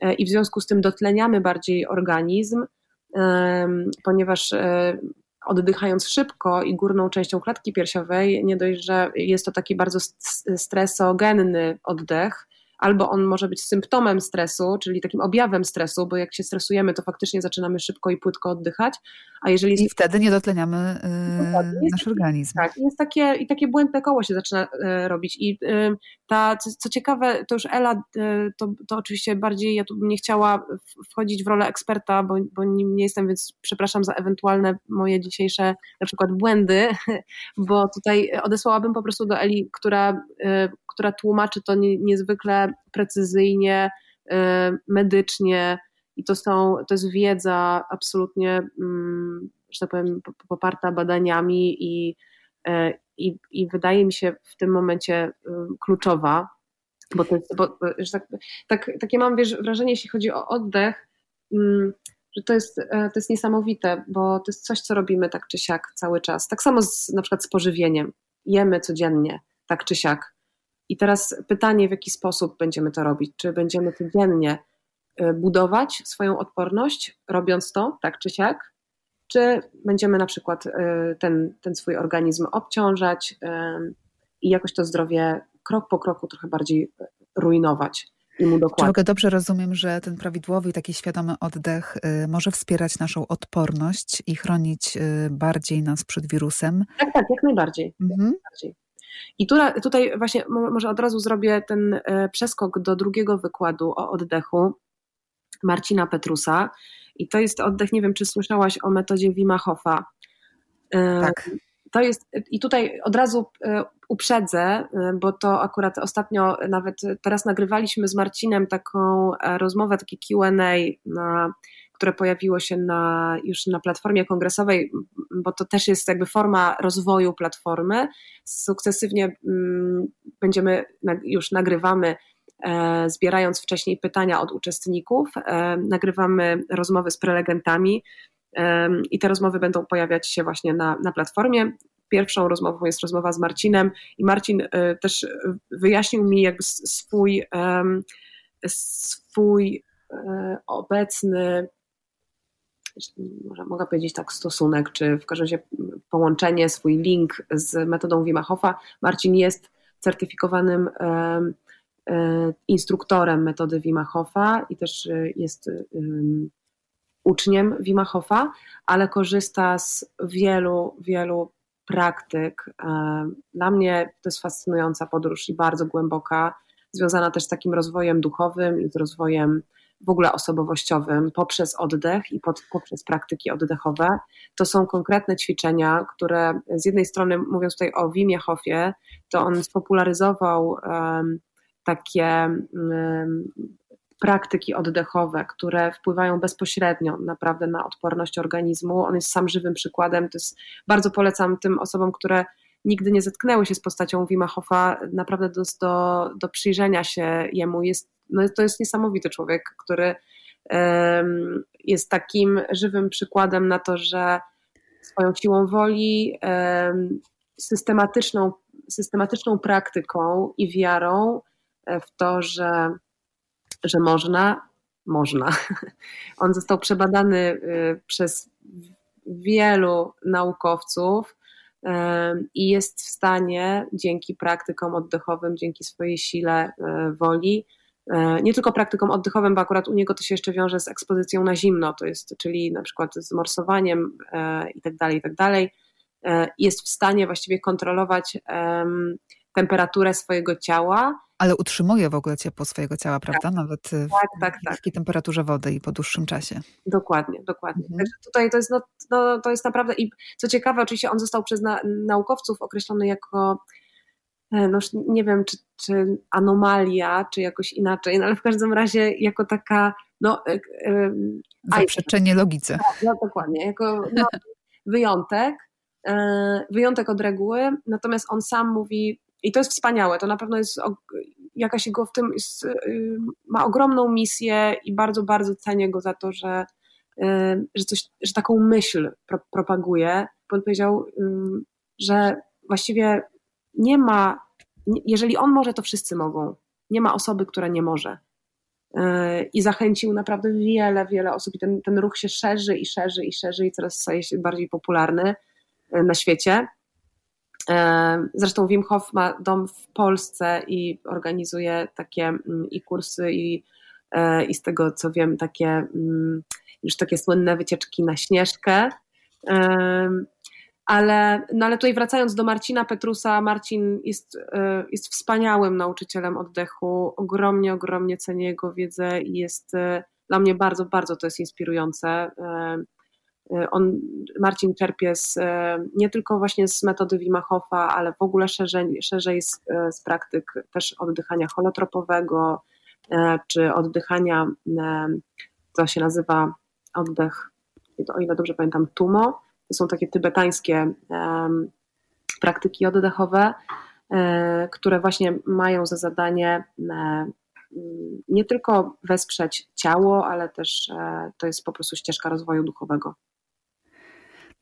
e, i w związku z tym dotleniamy bardziej organizm, ponieważ oddychając szybko i górną częścią klatki piersiowej, nie dość, że jest to taki bardzo stresogenny oddech, albo on może być symptomem stresu, czyli takim objawem stresu, bo jak się stresujemy, to faktycznie zaczynamy szybko i płytko oddychać, a jeżeli... I wtedy nie dotleniamy yy, nasz organizm. Tak, jest takie, i takie błędne koło się zaczyna yy, robić i yy, ta, co, co, ciekawe, to już Ela, yy, to, to oczywiście bardziej, ja tu bym nie chciała wchodzić w rolę eksperta, bo, bo nim nie jestem, więc przepraszam za ewentualne moje dzisiejsze na przykład błędy, (laughs) bo tutaj odesłałabym po prostu do Eli, która, która tłumaczy to nie, niezwykle precyzyjnie, y, medycznie i to, są, to jest wiedza absolutnie, mm, że tak powiem, poparta badaniami i, y, i, i wydaje mi się w tym momencie y, kluczowa, bo, to jest, bo że tak, tak, takie mam wiesz, wrażenie, jeśli chodzi o oddech, mm, że to jest, to jest niesamowite, bo to jest coś, co robimy tak czy siak cały czas. Tak samo z, na przykład z pożywieniem. Jemy codziennie, tak czy siak. I teraz pytanie, w jaki sposób będziemy to robić? Czy będziemy codziennie budować swoją odporność, robiąc to tak czy siak? Czy będziemy na przykład y, ten, ten swój organizm obciążać y, i jakoś to zdrowie krok po kroku trochę bardziej rujnować? i mu dokładnie. Czy dobrze rozumiem, że ten prawidłowy i taki świadomy oddech y, może wspierać naszą odporność i chronić y, bardziej nas przed wirusem? Tak, tak, jak najbardziej. Mhm. Jak najbardziej. I tu, tutaj właśnie może od razu zrobię ten przeskok do drugiego wykładu o oddechu Marcina Petrusa. I to jest oddech, nie wiem, czy słyszałaś o metodzie Wima Hofa. E, tak. To jest, i tutaj od razu e, uprzedzę, bo to akurat ostatnio, nawet teraz nagrywaliśmy z Marcinem taką rozmowę, takie QA na które pojawiło się na, już na platformie kongresowej, bo to też jest jakby forma rozwoju platformy. Sukcesywnie mm, będziemy, już nagrywamy e, zbierając wcześniej pytania od uczestników, e, nagrywamy rozmowy z prelegentami e, i te rozmowy będą pojawiać się właśnie na, na platformie. Pierwszą rozmową jest rozmowa z Marcinem i Marcin też wyjaśnił mi jakby swój, swój obecny może mogę powiedzieć tak, stosunek, czy w każdym razie połączenie, swój link z metodą Wima. Marcin jest certyfikowanym e, instruktorem metody Wima i też e, jest uczniem Wima ale korzysta z wielu, wielu praktyk. E, dla mnie to jest fascynująca podróż i bardzo głęboka, związana też z takim rozwojem duchowym i z rozwojem w ogóle osobowościowym poprzez oddech i pod, poprzez praktyki oddechowe. To są konkretne ćwiczenia, które z jednej strony, mówiąc tutaj o Wimie Hofie, to on spopularyzował um, takie um, praktyki oddechowe, które wpływają bezpośrednio naprawdę na odporność organizmu. On jest sam żywym przykładem. To jest, bardzo polecam tym osobom, które nigdy nie zetknęły się z postacią Wima Hofa, naprawdę do, do, do przyjrzenia się jemu. Jest no to jest niesamowity człowiek, który jest takim żywym przykładem na to, że swoją siłą woli, systematyczną, systematyczną praktyką i wiarą w to, że, że można, można. (laughs) On został przebadany y, przez wielu naukowców i jest w stanie dzięki praktykom oddechowym, dzięki swojej sile e, woli, nie tylko praktyką oddechowym, bo akurat u niego to się jeszcze wiąże z ekspozycją na zimno, to jest, czyli na przykład z morsowaniem tak dalej, tak jest w stanie właściwie kontrolować temperaturę swojego ciała. Ale utrzymuje w ogóle ciepło swojego ciała, prawda? Tak. Nawet w tak, tak, tak. niskiej temperaturze wody i po dłuższym czasie. Dokładnie, dokładnie. Mhm. Także tutaj to jest, no, no, to jest naprawdę i co ciekawe, oczywiście on został przez na, naukowców określony jako E, no nie wiem, czy, czy anomalia, czy jakoś inaczej, no ale w każdym razie jako taka no, e, zaprzeczenie logice. Tak, no, dokładnie, jako no, wyjątek, wyjątek od reguły, natomiast on sam mówi, i to jest wspaniałe, to na pewno jest jakaś jego w tym, jest, ma ogromną misję i bardzo, bardzo cenię go za to, że, że, coś, że taką myśl pro, propaguje, bo on powiedział, że właściwie nie ma, jeżeli on może, to wszyscy mogą. Nie ma osoby, która nie może. I zachęcił naprawdę wiele, wiele osób, i ten, ten ruch się szerzy i szerzy i szerzy, i coraz staje się bardziej popularny na świecie. E, zresztą Wim Hof ma dom w Polsce i organizuje takie mm, i kursy, i, i z tego co wiem, takie mm, już takie słynne wycieczki na śnieżkę. Ale, no ale tutaj wracając do Marcina Petrusa, Marcin jest, e, jest wspaniałym nauczycielem oddechu. Ogromnie, ogromnie cenię jego wiedzę i jest e, dla mnie bardzo, bardzo to jest inspirujące. E, on, Marcin czerpie z, nie tylko właśnie z metody Wima Hofa, ale w ogóle szerzej, szerzej z, z praktyk też oddychania holotropowego, czy oddychania, to się nazywa oddech, o ile dobrze pamiętam, tumo to są takie tybetańskie praktyki oddechowe, które właśnie mają za zadanie nie tylko wesprzeć ciało, ale też to jest po prostu ścieżka rozwoju duchowego.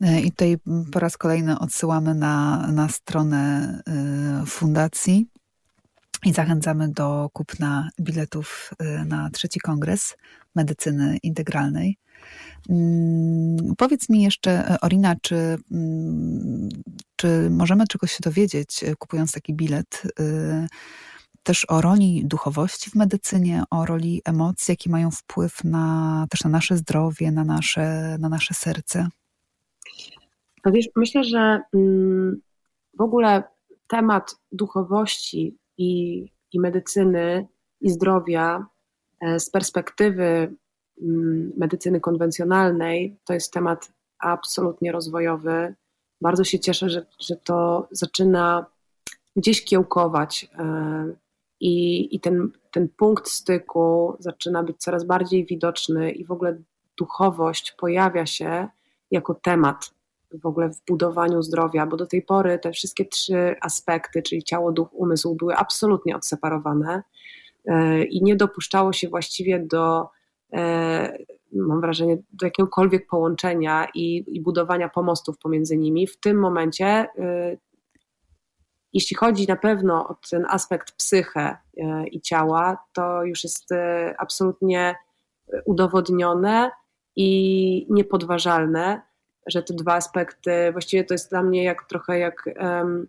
I tutaj po raz kolejny odsyłamy na, na stronę fundacji i zachęcamy do kupna biletów na trzeci kongres medycyny integralnej. Mm, powiedz mi jeszcze, e, Orina, czy, mm, czy możemy czegoś się dowiedzieć, e, kupując taki bilet? E, też o roli duchowości w medycynie, o roli emocji, jakie mają wpływ na, też na nasze zdrowie, na nasze, na nasze serce? Wiesz, myślę, że mm, w ogóle temat duchowości i, i medycyny i zdrowia e, z perspektywy mm, medycyny konwencjonalnej to jest temat absolutnie rozwojowy. Bardzo się cieszę, że, że to zaczyna gdzieś kiełkować e, i, i ten, ten punkt styku zaczyna być coraz bardziej widoczny i w ogóle duchowość pojawia się jako temat w ogóle w budowaniu zdrowia, bo do tej pory te wszystkie trzy aspekty, czyli ciało, duch, umysł, były absolutnie odseparowane e, i nie dopuszczało się właściwie do, e, mam wrażenie, do jakiegokolwiek połączenia i, i budowania pomostów pomiędzy nimi. W tym momencie, e, jeśli chodzi na pewno o ten aspekt psyche i ciała, to już jest absolutnie udowodnione i niepodważalne że te dwa aspekty, właściwie to jest dla mnie jak trochę jak um,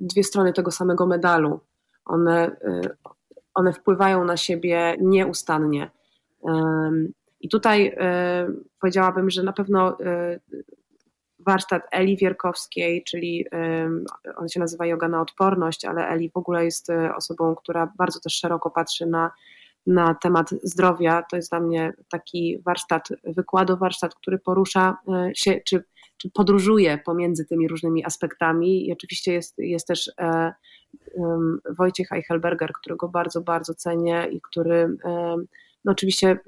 dwie strony tego samego medalu. One, e, one wpływają na siebie nieustannie. Um, I tutaj um, powiedziałabym, że na pewno warsztat Eli Wierkowskiej, czyli on się nazywa Yoga na odporność, ale Eli w ogóle jest osobą, która bardzo też szeroko patrzy na na temat zdrowia. To jest dla mnie taki warsztat, wykładu warsztat, który porusza e, się, czy, czy podróżuje pomiędzy tymi różnymi aspektami. I oczywiście jest, jest też e, Wojciech Eichelberger, którego bardzo, bardzo cenię i który no oczywiście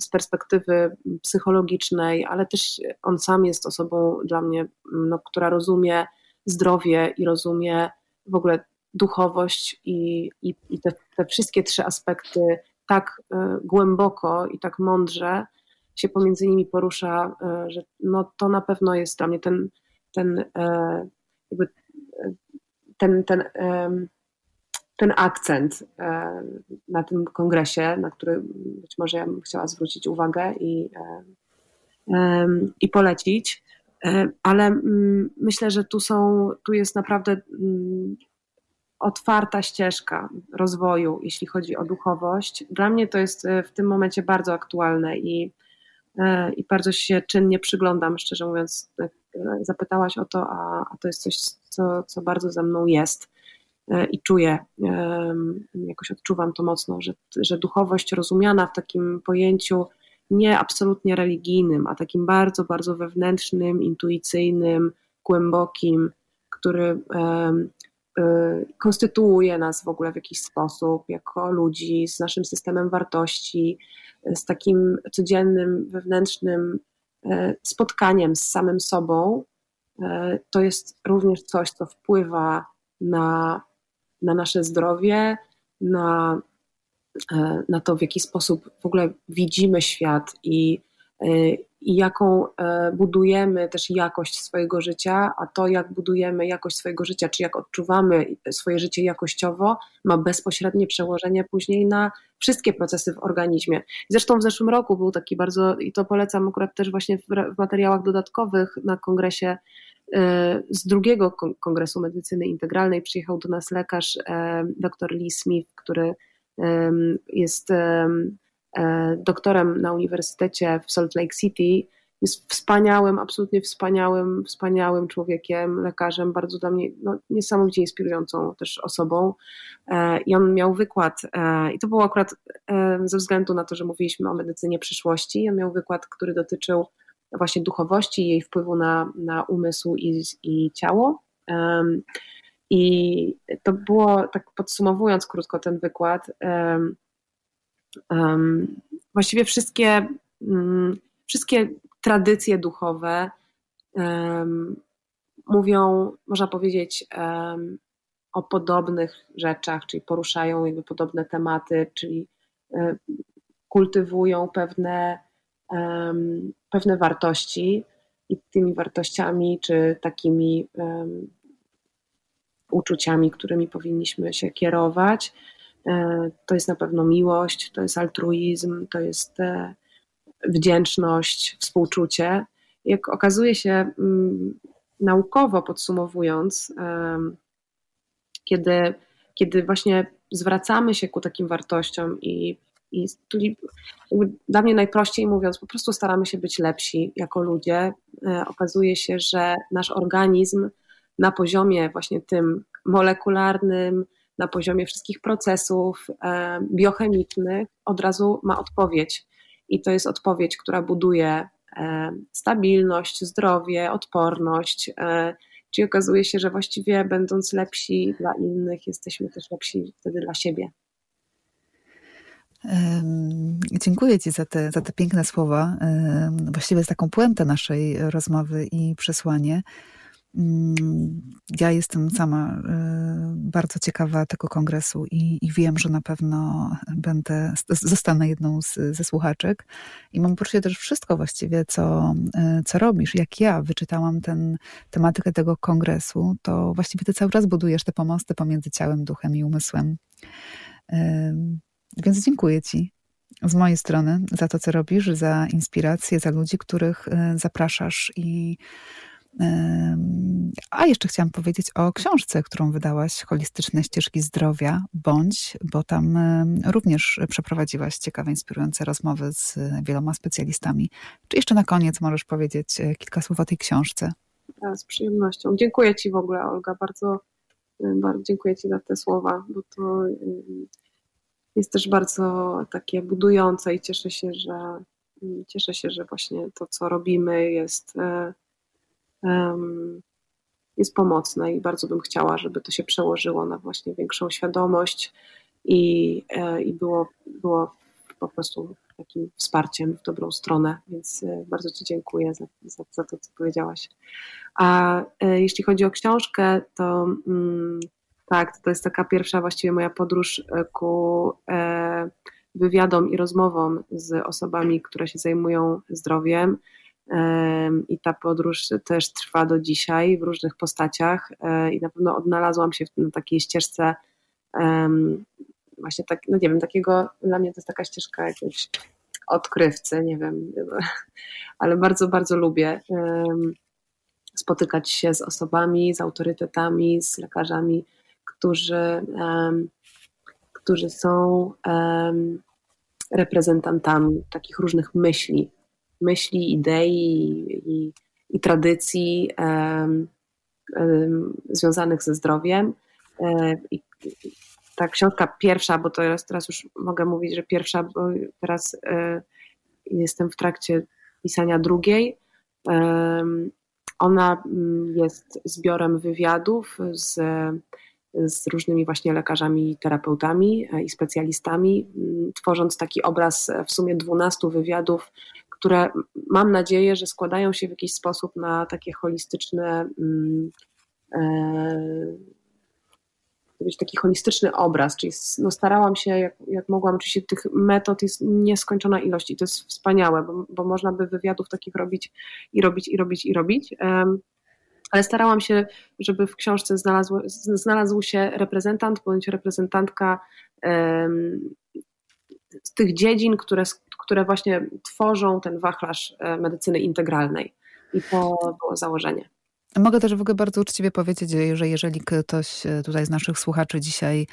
z perspektywy psychologicznej, ale też on sam jest osobą dla mnie, no, która rozumie zdrowie i rozumie w ogóle duchowość i, i, i te, te, wszystkie trzy aspekty tak e, głęboko i tak mądrze się pomiędzy nimi porusza, e, że no to na pewno jest dla mnie ten, ten e, jakby ten, ten, ten akcent na tym kongresie, na który być może ja bym chciała zwrócić uwagę i, i polecić. Ale mm, myślę, że tu są, tu jest naprawdę mm, otwarta ścieżka rozwoju, jeśli chodzi o duchowość. Dla mnie to jest e, w tym momencie bardzo aktualne i, e, i bardzo się czynnie przyglądam, szczerze mówiąc. E, zapytałaś o to, a, a to jest coś, co, co bardzo ze mną jest i czuję, jakoś odczuwam to mocno, że, że duchowość rozumiana w takim pojęciu nie absolutnie religijnym, a takim bardzo, bardzo wewnętrznym, intuicyjnym, głębokim, który konstytuuje nas w ogóle w jakiś sposób, jako ludzi, z naszym systemem wartości, z takim codziennym, wewnętrznym y, spotkaniem z samym sobą, y, to jest również coś, co wpływa na, na nasze zdrowie, na, na to, w jaki sposób w ogóle widzimy świat i, i jaką e, budujemy też jakość swojego życia, a to, jak budujemy jakość swojego życia, czy jak odczuwamy swoje życie jakościowo, ma bezpośrednie przełożenie później na wszystkie procesy w organizmie. Zresztą w zeszłym roku był taki bardzo, i to polecam akurat też właśnie w, materiałach dodatkowych na kongresie e, z drugiego kongresu medycyny integralnej przyjechał do nas lekarz e, dr Lee Smith, który jest E, doktorem na uniwersytecie w Salt Lake City. Jest wspaniałym, absolutnie wspaniałym, wspaniałym człowiekiem, lekarzem, bardzo dla mnie no, niesamowicie inspirującą też osobą. E, I on miał wykład, e, i to było akurat ze względu na to, że mówiliśmy o medycynie przyszłości. On miał wykład, który dotyczył właśnie duchowości jej wpływu na, na umysł i, i ciało. I to było, tak podsumowując krótko ten wykład, właściwie wszystkie, um, wszystkie tradycje duchowe mówią, można powiedzieć, o podobnych rzeczach, czyli poruszają jakby podobne tematy, czyli e, kultywują pewne, pewne wartości i tymi wartościami, czy takimi uczuciami, którymi powinniśmy się kierować, to jest na pewno miłość, to jest altruizm, to jest e, wdzięczność, współczucie. Jak okazuje się, mm, naukowo podsumowując, kiedy, kiedy właśnie zwracamy się ku takim wartościom i, i dla mnie najprościej mówiąc, po prostu staramy się być lepsi jako ludzie, e, okazuje się, że nasz organizm na poziomie właśnie tym molekularnym, na poziomie wszystkich procesów e, biochemicznych od razu ma odpowiedź. I to jest odpowiedź, która buduje e, stabilność, zdrowie, odporność. E, czyli okazuje się, że właściwie będąc lepsi dla innych, jesteśmy też lepsi wtedy dla siebie. Dziękuję Ci za te, za te piękne słowa. Właściwie jest taką puentę naszej rozmowy i przesłanie. Mm, ja jestem sama y, bardzo ciekawa tego kongresu i, i, wiem, że na pewno będę, zostanę jedną z, ze słuchaczek. I mam poczucie też wszystko właściwie, co, y, co robisz. Jak ja wyczytałam ten, tematykę tego kongresu, to właściwie ty cały czas budujesz te pomosty pomiędzy ciałem, duchem i umysłem. Więc dziękuję Ci z mojej strony za to, co robisz, za inspirację, za ludzi, których zapraszasz i a jeszcze chciałam powiedzieć o książce, którą wydałaś, Holistyczne ścieżki zdrowia, bądź, bo tam również przeprowadziłaś ciekawe, inspirujące rozmowy z wieloma specjalistami. Czy jeszcze na koniec możesz powiedzieć e, kilka słów o tej książce? z przyjemnością. Dziękuję Ci w ogóle, Olga, bardzo, bardzo dziękuję Ci za te słowa, bo to jest też bardzo takie budujące i cieszę się, że cieszę się, że właśnie to, co robimy, jest e, jest pomocne i bardzo bym chciała, żeby to się przełożyło na właśnie większą świadomość i, e, i było, było po prostu takim wsparciem w dobrą stronę, więc e, bardzo Ci dziękuję za, za, za to, co powiedziałaś. A e, jeśli chodzi o książkę, to mm, tak, to jest taka pierwsza właściwie moja podróż ku wywiadom i rozmowom z osobami, które się zajmują zdrowiem i ta podróż też trwa do dzisiaj w różnych postaciach e, i na pewno odnalazłam się na takiej ścieżce właśnie tak, no nie wiem, takiego, dla mnie to jest taka ścieżka jakiegoś odkrywcy, nie wiem, (laughs) ale bardzo, bardzo lubię spotykać się z osobami, z autorytetami, z lekarzami, którzy, którzy są reprezentantami takich różnych myśli, myśli, idei i, i tradycji um, um, związanych ze zdrowiem. E, I ta książka pierwsza, bo to teraz, teraz już mogę mówić, że pierwsza, bo teraz e, jestem w trakcie pisania drugiej. Ona mm, jest zbiorem wywiadów z, z różnymi właśnie lekarzami, terapeutami e, i specjalistami, mm, tworząc taki obraz w sumie 12 wywiadów które mam nadzieję, że składają się w jakiś sposób na takie holistyczne, mm, e, być taki holistyczny obraz, czyli no starałam się jak, jak mogłam, oczywiście tych metod jest nieskończona ilość i to jest wspaniałe, bo, bo można by wywiadów takich robić i robić i robić i robić, ale starałam się, żeby w książce znalazł, znalazł się reprezentant bądź reprezentantka z tych dziedzin, które, które właśnie tworzą ten wachlarz e, medycyny integralnej. I to było założenie. Mogę też w ogóle bardzo uczciwie powiedzieć, że jeżeli ktoś e, tutaj z naszych słuchaczy dzisiaj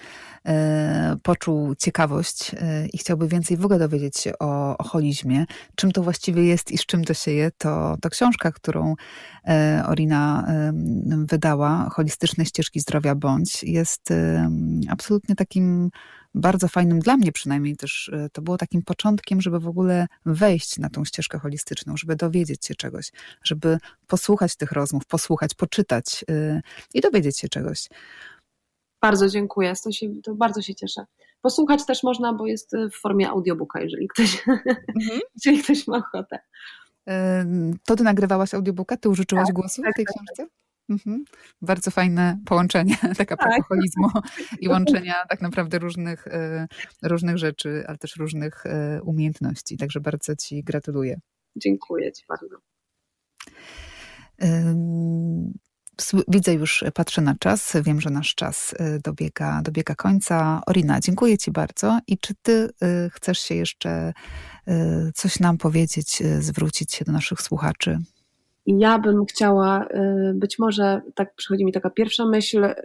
e, poczuł ciekawość i chciałby więcej w ogóle dowiedzieć się o, o holizmie, czym to właściwie jest i z czym to się je, to, to książka, którą Orina wydała, Holistyczne ścieżki zdrowia bądź, jest absolutnie takim bardzo fajnym dla mnie przynajmniej też e, to było takim początkiem, żeby w ogóle wejść na tą ścieżkę holistyczną, żeby dowiedzieć się czegoś, żeby posłuchać tych rozmów, posłuchać, poczytać yy, i dowiedzieć się czegoś. Bardzo dziękuję, to, się, to bardzo się cieszę. Posłuchać też można, bo jest w formie audiobooka, jeżeli ktoś, mhm. (laughs) jeżeli ktoś ma ochotę. To ty nagrywałaś audiobooka? Ty użyczyłaś tak, głosu tak, w tej tak, tak. książce? Mhm. Bardzo fajne połączenie, (laughs) taka tak. alkoholizmu (laughs) i łączenia tak naprawdę różnych, e, różnych rzeczy, ale też różnych e, umiejętności. Także bardzo Ci gratuluję. Dziękuję Ci bardzo. Widzę już, patrzę na czas. Wiem, że nasz czas e, dobiega, dobiega końca. Orina, dziękuję Ci bardzo. I czy Ty chcesz się jeszcze coś nam powiedzieć, zwrócić się do naszych słuchaczy? I ja bym chciała, y, być może tak przychodzi mi taka pierwsza myśl, y,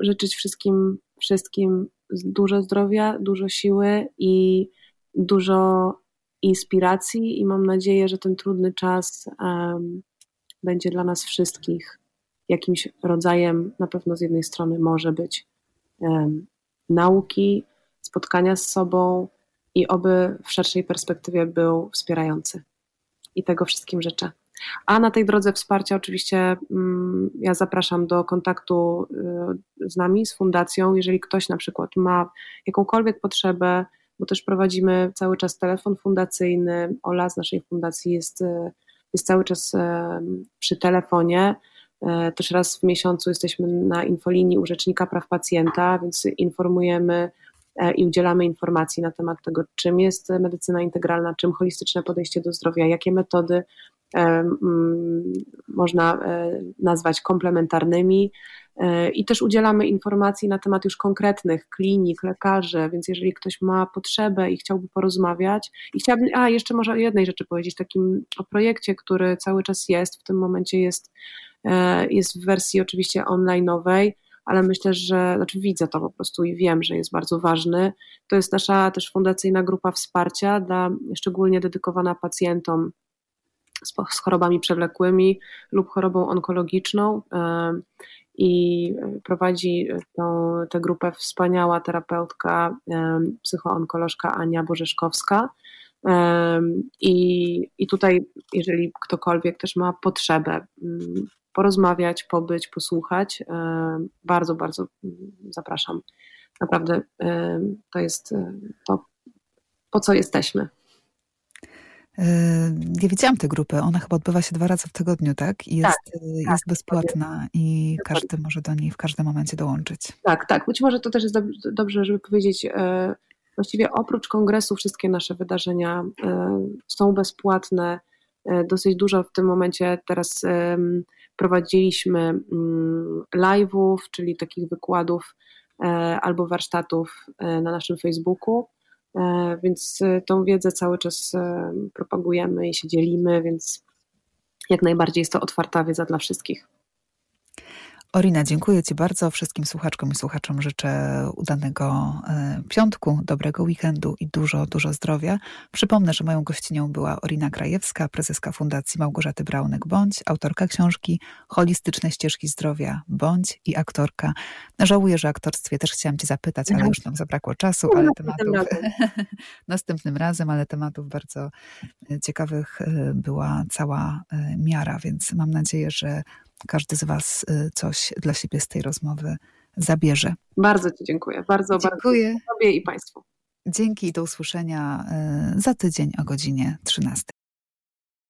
życzyć wszystkim wszystkim dużo zdrowia, dużo siły i dużo inspiracji i mam nadzieję, że ten trudny czas będzie dla nas wszystkich jakimś rodzajem, na pewno z jednej strony może być nauki, spotkania z sobą i oby w szerszej perspektywie był wspierający. I tego wszystkim życzę. A na tej drodze wsparcia oczywiście mm, ja zapraszam do kontaktu y, z nami, z fundacją. Jeżeli ktoś na przykład ma jakąkolwiek potrzebę, bo też prowadzimy cały czas telefon fundacyjny. Ola z naszej fundacji jest, y, jest cały czas y, przy telefonie. Też raz w miesiącu jesteśmy na infolinii u Rzecznika Praw Pacjenta, więc informujemy i udzielamy informacji na temat tego, czym jest medycyna integralna, czym holistyczne podejście do zdrowia, jakie metody można e, nazwać komplementarnymi. E, I też udzielamy informacji na temat już konkretnych klinik, lekarzy, więc jeżeli ktoś ma potrzebę i chciałby porozmawiać, i chciałabym, a jeszcze może o jednej rzeczy powiedzieć, takim o projekcie, który cały czas jest, w tym momencie jest, e, jest w wersji oczywiście online'owej, ale myślę, że, znaczy widzę to po prostu i wiem, że jest bardzo ważny. To jest nasza też fundacyjna grupa wsparcia, dla, szczególnie dedykowana pacjentom z, chorobami przewlekłymi lub chorobą onkologiczną i prowadzi tą, tę grupę wspaniała terapeutka, psychoonkolożka Ania Borzeszkowska. I, I tutaj, jeżeli ktokolwiek też ma potrzebę mm, porozmawiać, pobyć, posłuchać, bardzo, bardzo zapraszam. Naprawdę to jest to, po co jesteśmy. Nie widziałam tej grupy. Ona chyba odbywa się dwa razy w tygodniu, tak? I jest, tak, jest tak, bezpłatna i każdy może do niej w każdym momencie dołączyć. Tak, tak. Być może to też jest dobrze, żeby powiedzieć, e, właściwie oprócz kongresu wszystkie nasze wydarzenia są bezpłatne. Dosyć dużo w tym momencie teraz prowadziliśmy mm, live'ów, czyli takich wykładów albo warsztatów na naszym Facebooku. E, więc e, tą wiedzę cały czas e, propagujemy i się dzielimy, więc jak najbardziej jest to otwarta wiedza dla wszystkich. Orina, dziękuję Ci bardzo. Wszystkim słuchaczkom i słuchaczom życzę udanego e, piątku, dobrego weekendu i dużo, dużo zdrowia. Przypomnę, że moją gościnią była Orina Krajewska, prezeska Fundacji Małgorzaty Braunek-Bądź, autorka książki Holistyczne ścieżki zdrowia Bądź i aktorka. Żałuję, że aktorstwie też chciałam Cię zapytać, ale już nam zabrakło czasu, ale tematów (laughs) następnym razem, ale tematów bardzo e, ciekawych e, była cała miara, więc mam nadzieję, że każdy z Was y, coś dla siebie z tej rozmowy zabierze. Bardzo Ci dziękuję. Bardzo, dziękuję. bardzo Tobie i Państwu. Dzięki i do usłyszenia y, za tydzień o godzinie 13.